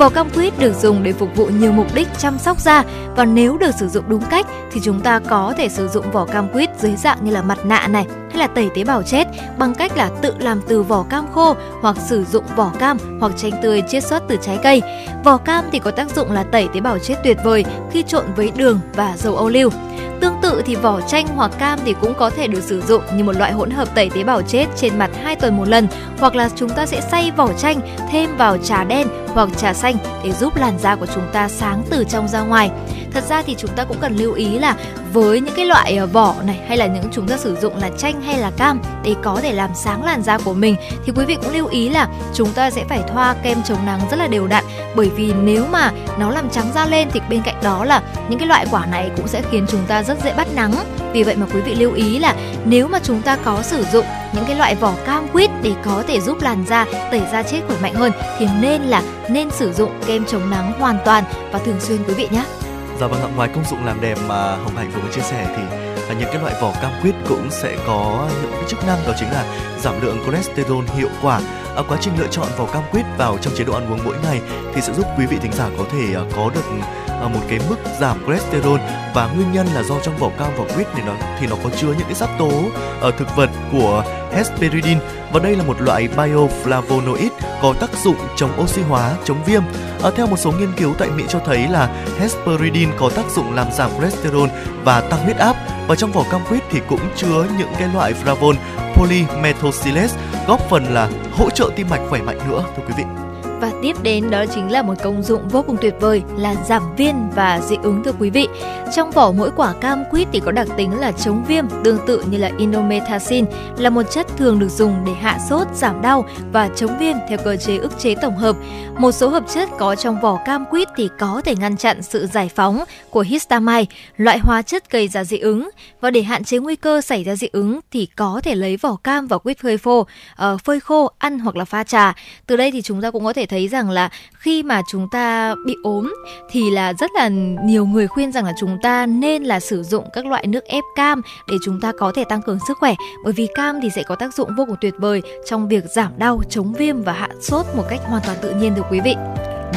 Vỏ cam quýt được dùng để phục vụ nhiều mục đích chăm sóc da. Và nếu được sử dụng đúng cách thì chúng ta có thể sử dụng vỏ cam quýt dưới dạng như là mặt nạ này hay là tẩy tế bào chết bằng cách là tự làm từ vỏ cam khô hoặc sử dụng vỏ cam hoặc chanh tươi chiết xuất từ trái cây. Vỏ cam thì có tác dụng là tẩy tế bào chết tuyệt vời khi trộn với đường và dầu ô liu. Tương tự thì vỏ chanh hoặc cam thì cũng có thể được sử dụng như một loại hỗn hợp tẩy tế bào chết trên mặt 2 tuần một lần, hoặc là chúng ta sẽ xay vỏ chanh thêm vào trà đen hoặc trà xanh để giúp làn da của chúng ta sáng từ trong ra ngoài. Thật ra thì chúng ta cũng cần lưu ý là với những cái loại ờ, vỏ này hay là những chúng ta sử dụng là chanh hay là cam để có thể làm sáng làn da của mình thì quý vị cũng lưu ý là chúng ta sẽ phải thoa kem chống nắng rất là đều đặn bởi vì nếu mà nó làm trắng da lên thì bên cạnh đó là những cái loại quả này cũng sẽ khiến chúng ta rất dễ bắt nắng vì vậy mà quý vị lưu ý là nếu mà chúng ta có sử dụng những cái loại vỏ cam quýt để có thể giúp làn da tẩy da chết khỏe mạnh hơn thì nên là nên sử dụng kem chống nắng hoàn toàn và thường xuyên quý vị nhé. Dạ vâng ạ, ngoài công dụng làm đẹp mà Hồng Hạnh vừa mới chia sẻ thì à, những cái loại vỏ cam quýt cũng sẽ có những cái chức năng đó chính là giảm lượng cholesterol hiệu quả. à, quá trình lựa chọn vỏ cam quýt vào trong chế độ ăn uống mỗi ngày thì sẽ giúp quý vị thính giả có thể à, có được một cái mức giảm cholesterol và nguyên nhân là do trong vỏ cam vỏ quýt thì nó thì nó có chứa những cái sắc tố ở thực vật của hesperidin và đây là một loại bioflavonoid có tác dụng chống oxy hóa, chống viêm. À, theo một số nghiên cứu tại Mỹ cho thấy là hesperidin có tác dụng làm giảm cholesterol và tăng huyết áp và trong vỏ cam quýt thì cũng chứa những cái loại flavon polymethoxylase góp phần là hỗ trợ tim mạch khỏe mạnh nữa thưa quý vị. Và tiếp đến đó chính là một công dụng vô cùng tuyệt vời là giảm viên và dị ứng thưa quý vị. Trong vỏ mỗi quả cam quýt thì có đặc tính là chống viêm, tương tự như là indomethacin là một chất thường được dùng để hạ sốt, giảm đau và chống viêm theo cơ chế ức chế tổng hợp. Một số hợp chất có trong vỏ cam quýt thì có thể ngăn chặn sự giải phóng của histamine, loại hóa chất gây ra dị ứng. Và để hạn chế nguy cơ xảy ra dị ứng thì có thể lấy vỏ cam và quýt phơi khô, uh, ờ, phơi khô ăn hoặc là pha trà. Từ đây thì chúng ta cũng có thể thấy rằng là khi mà chúng ta bị ốm thì là rất là nhiều người khuyên rằng là chúng ta nên là sử dụng các loại nước ép cam để chúng ta có thể tăng cường sức khỏe bởi vì cam thì sẽ có tác dụng vô cùng tuyệt vời trong việc giảm đau, chống viêm và hạ sốt một cách hoàn toàn tự nhiên thưa quý vị.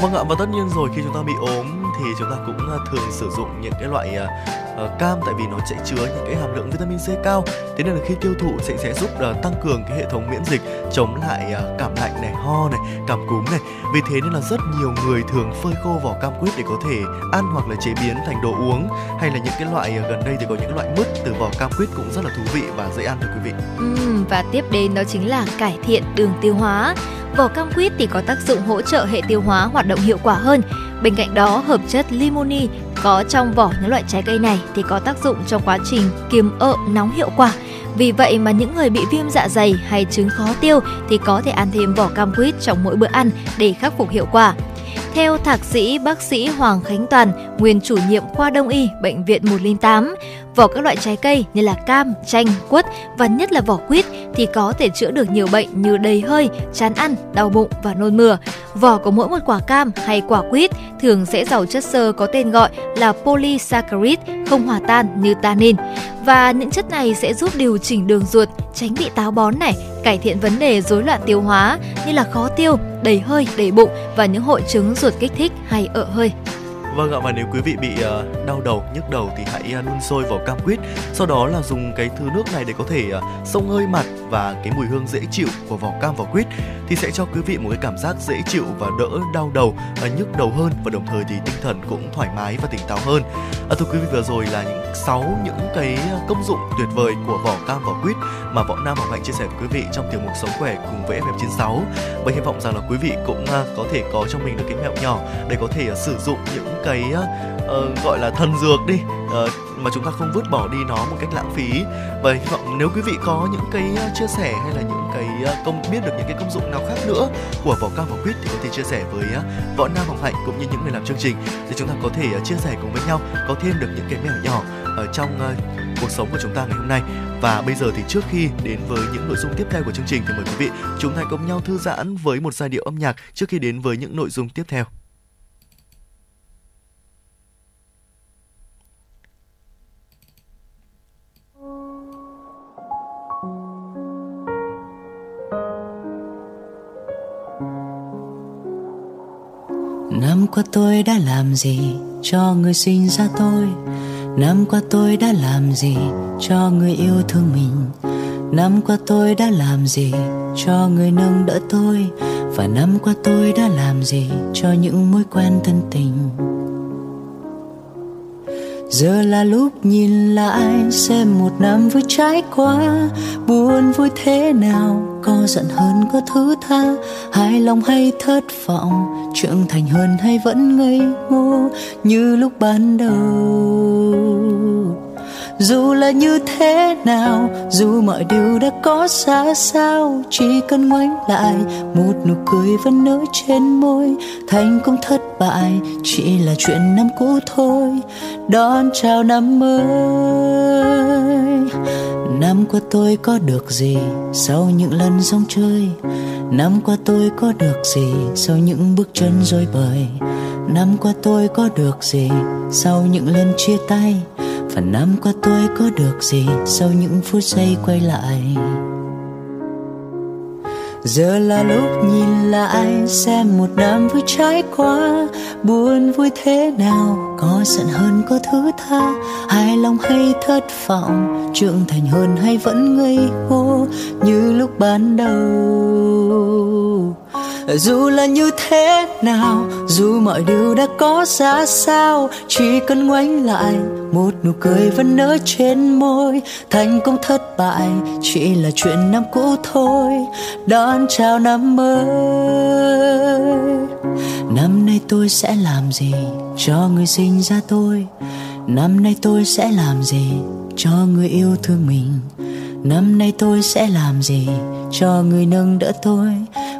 Vâng ạ và tất nhiên rồi khi chúng ta bị ốm thì chúng ta cũng à, thường sử dụng những cái loại à, uh, cam tại vì nó sẽ chứa những cái hàm lượng vitamin C cao. Thế nên là khi tiêu thụ sẽ sẽ giúp uh, tăng cường cái hệ thống miễn dịch chống lại uh, cảm lạnh này ho này cảm cúm này. Vì thế nên là rất nhiều người thường phơi khô vỏ cam quýt để có thể ăn hoặc là chế biến thành đồ uống hay là những cái loại uh, gần đây thì có những loại mứt từ vỏ cam quýt cũng rất là thú vị và dễ ăn thưa quý vị. Uhm, và tiếp đến đó chính là cải thiện đường tiêu hóa. Vỏ cam quýt thì có tác dụng hỗ trợ hệ tiêu hóa hoạt động hiệu quả hơn. Bên cạnh đó, hợp chất limoni có trong vỏ những loại trái cây này thì có tác dụng trong quá trình kiềm ợ nóng hiệu quả. Vì vậy mà những người bị viêm dạ dày hay chứng khó tiêu thì có thể ăn thêm vỏ cam quýt trong mỗi bữa ăn để khắc phục hiệu quả. Theo thạc sĩ bác sĩ Hoàng Khánh Toàn, nguyên chủ nhiệm khoa đông y bệnh viện 108, vỏ các loại trái cây như là cam, chanh, quất và nhất là vỏ quýt thì có thể chữa được nhiều bệnh như đầy hơi, chán ăn, đau bụng và nôn mửa. Vỏ của mỗi một quả cam hay quả quýt thường sẽ giàu chất xơ có tên gọi là polysaccharide không hòa tan như tannin và những chất này sẽ giúp điều chỉnh đường ruột, tránh bị táo bón này, cải thiện vấn đề rối loạn tiêu hóa như là khó tiêu, đầy hơi, đầy bụng và những hội chứng ruột kích thích hay ợ hơi. Vâng ạ và nếu quý vị bị uh, đau đầu, nhức đầu thì hãy uh, đun sôi vỏ cam quýt. Sau đó là dùng cái thứ nước này để có thể ờ, uh, xông hơi mặt và cái mùi hương dễ chịu của vỏ cam vỏ quýt thì sẽ cho quý vị một cái cảm giác dễ chịu và đỡ đau đầu, uh, nhức đầu hơn và đồng thời thì tinh thần cũng thoải mái và tỉnh táo hơn. À, thưa quý vị vừa rồi là những sáu những cái công dụng tuyệt vời của vỏ cam vỏ quýt mà võ Nam và mạnh chia sẻ với quý vị trong tiểu mục sống khỏe cùng với FM96 và hy vọng rằng là quý vị cũng uh, có thể có cho mình được cái mẹo nhỏ để có thể uh, sử dụng những cái uh, gọi là thần dược đi uh, mà chúng ta không vứt bỏ đi nó một cách lãng phí và hy vọng nếu quý vị có những cái chia sẻ hay là những cái công biết được những cái công dụng nào khác nữa của vỏ cam vỏ quýt thì có thể chia sẻ với võ nam hồng hạnh cũng như những người làm chương trình để chúng ta có thể chia sẻ cùng với nhau có thêm được những cái mẹo nhỏ ở trong cuộc sống của chúng ta ngày hôm nay và bây giờ thì trước khi đến với những nội dung tiếp theo của chương trình thì mời quý vị chúng ta cùng nhau thư giãn với một giai điệu âm nhạc trước khi đến với những nội dung tiếp theo. Năm qua tôi đã làm gì cho người sinh ra tôi? Năm qua tôi đã làm gì cho người yêu thương mình? Năm qua tôi đã làm gì cho người nâng đỡ tôi? Và năm qua tôi đã làm gì cho những mối quen thân tình? Giờ là lúc nhìn lại xem một năm vừa trải qua, buồn vui thế nào, có giận hơn có thứ tha. Hài lòng hay thất vọng, trưởng thành hơn hay vẫn ngây ngô, như lúc ban đầu dù là như thế nào, dù mọi điều đã có xa sao chỉ cần ngoảnh lại, một nụ cười vẫn nở trên môi. Thành công thất bại chỉ là chuyện năm cũ thôi. Đón chào năm mới. Năm qua tôi có được gì sau những lần rong chơi? Năm qua tôi có được gì sau những bước chân rối bời? Năm qua tôi có được gì sau những lần chia tay? Phần năm qua tôi có được gì sau những phút giây quay lại? Giờ là lúc nhìn lại xem một năm vừa trải qua buồn vui thế nào, có giận hơn có thứ tha. Hài lòng hay thất vọng, trưởng thành hơn hay vẫn ngây ngô, như lúc ban đầu dù là như thế nào, dù mọi điều đã có ra sao, chỉ cần ngoảnh lại, một nụ cười vẫn nở trên môi. Thành công thất bại chỉ là chuyện năm cũ thôi. Đón chào năm mới, năm nay tôi sẽ làm gì cho người sinh ra tôi? Năm nay tôi sẽ làm gì cho người yêu thương mình? Năm nay tôi sẽ làm gì cho người nâng đỡ tôi.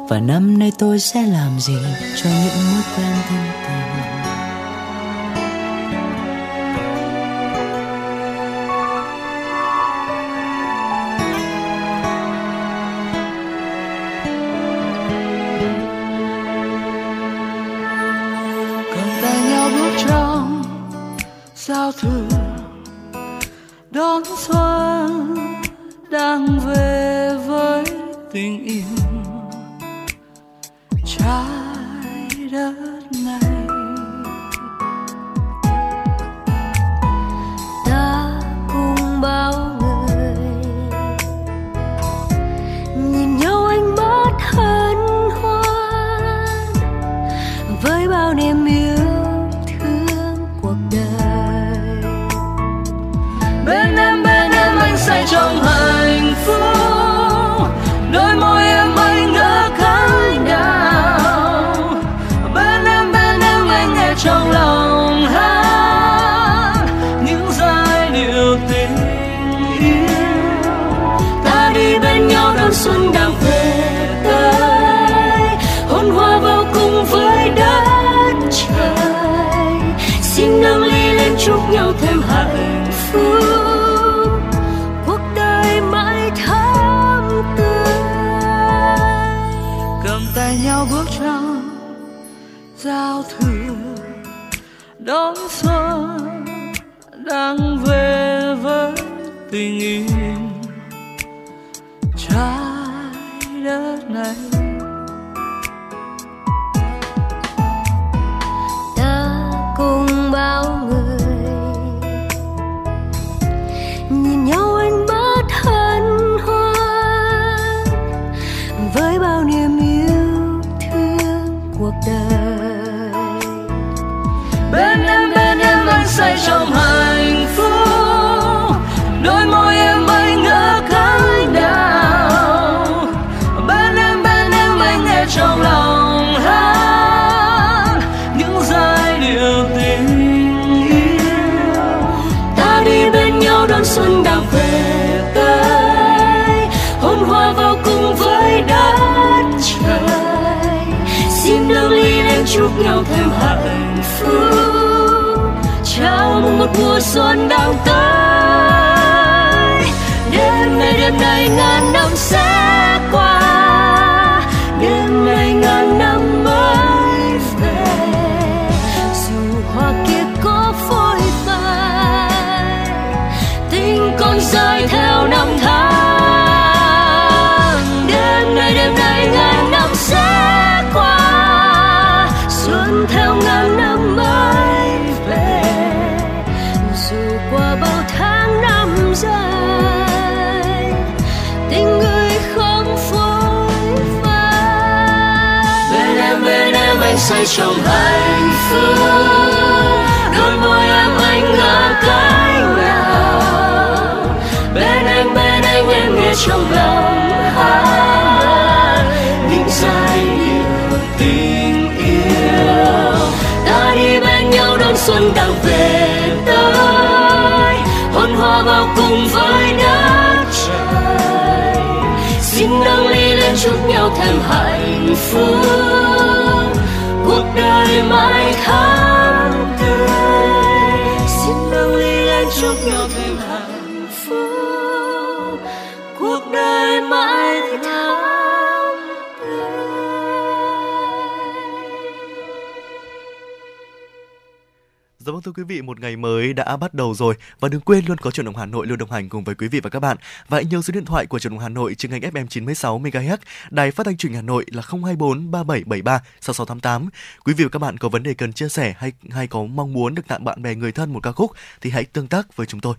Và năm nay tôi sẽ làm gì cho những mối quen thân tình? Cầm tay nhau bước trong giao thừa đón xuân đang về tình yêu đón xuân đang về tới. Hôn hoa vào cùng với đất trời. Xin nâng ly lên chúc nhau thêm hạnh phúc. Chào mừng một mùa xuân đang tới. Đêm nay đêm nay ngàn năm sẽ bao năm tháng. Đêm nay đêm nay, ngàn năm sẽ qua. Xuân theo ngàn năm mới về. Dù qua bao tháng năm dài, tình người không phôi phai. Bên em bên em, anh say trong hạnh phúc. Đôi môi em anh ngỡ cánh trong lòng hát những giai điệu tình yêu. Ta đi bên nhau đón xuân đang về tới, hôn hoa vào cùng với đất trời. Xin nâng ly lên chúc nhau thêm hạnh phúc. Cuộc đời mãi thắm tươi xin nâng ly lên chúc nhau thêm thưa quý vị, một ngày mới đã bắt đầu rồi và đừng quên luôn có chuyển động Hà Nội luôn đồng hành cùng với quý vị và các bạn. Và hãy nhớ số điện thoại của chuyển động Hà Nội trên kênh FM 96 MHz, đài phát thanh truyền hình Hà Nội là 024 3773 6688. Quý vị và các bạn có vấn đề cần chia sẻ hay hay có mong muốn được tặng bạn bè người thân một ca khúc thì hãy tương tác với chúng tôi.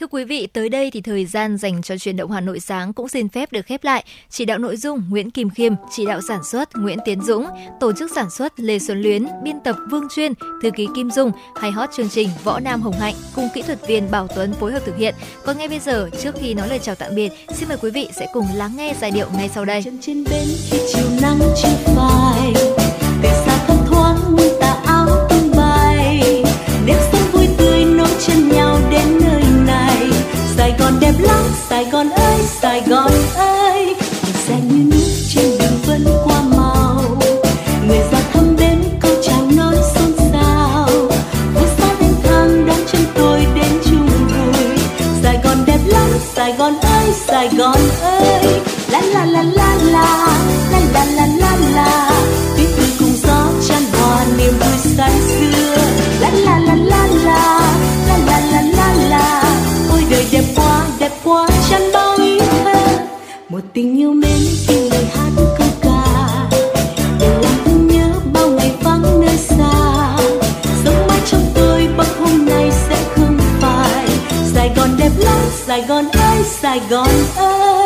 Thưa quý vị, tới đây thì thời gian dành cho truyền động Hà Nội sáng cũng xin phép được khép lại. Chỉ đạo nội dung Nguyễn Kim Khiêm, chỉ đạo sản xuất Nguyễn Tiến Dũng, tổ chức sản xuất Lê Xuân Luyến, biên tập Vương Chuyên, thư ký Kim Dung, hay hot chương trình Võ Nam Hồng Hạnh cùng kỹ thuật viên Bảo Tuấn phối hợp thực hiện. Còn ngay bây giờ, trước khi nói lời chào tạm biệt, xin mời quý vị sẽ cùng lắng nghe giai điệu ngay sau đây. chân trên bên khi chiều nắng chưa phai sài gòn ơi màu xanh như nước trên đường vân qua màu. Người ra thăm đến câu chào nói xôn xao. Phố xa đến thang đón chân tôi đến chung vui sài gòn đẹp lắm, sài gòn ơi, sài gòn ơi. La la la la một tình yêu mến khi lời hát câu ca. Để làm thương nhớ bao ngày vắng nơi xa. Sống mãi trong tôi bắc hôm nay sẽ không phai sài gòn đẹp lắm, sài gòn ơi, sài gòn ơi.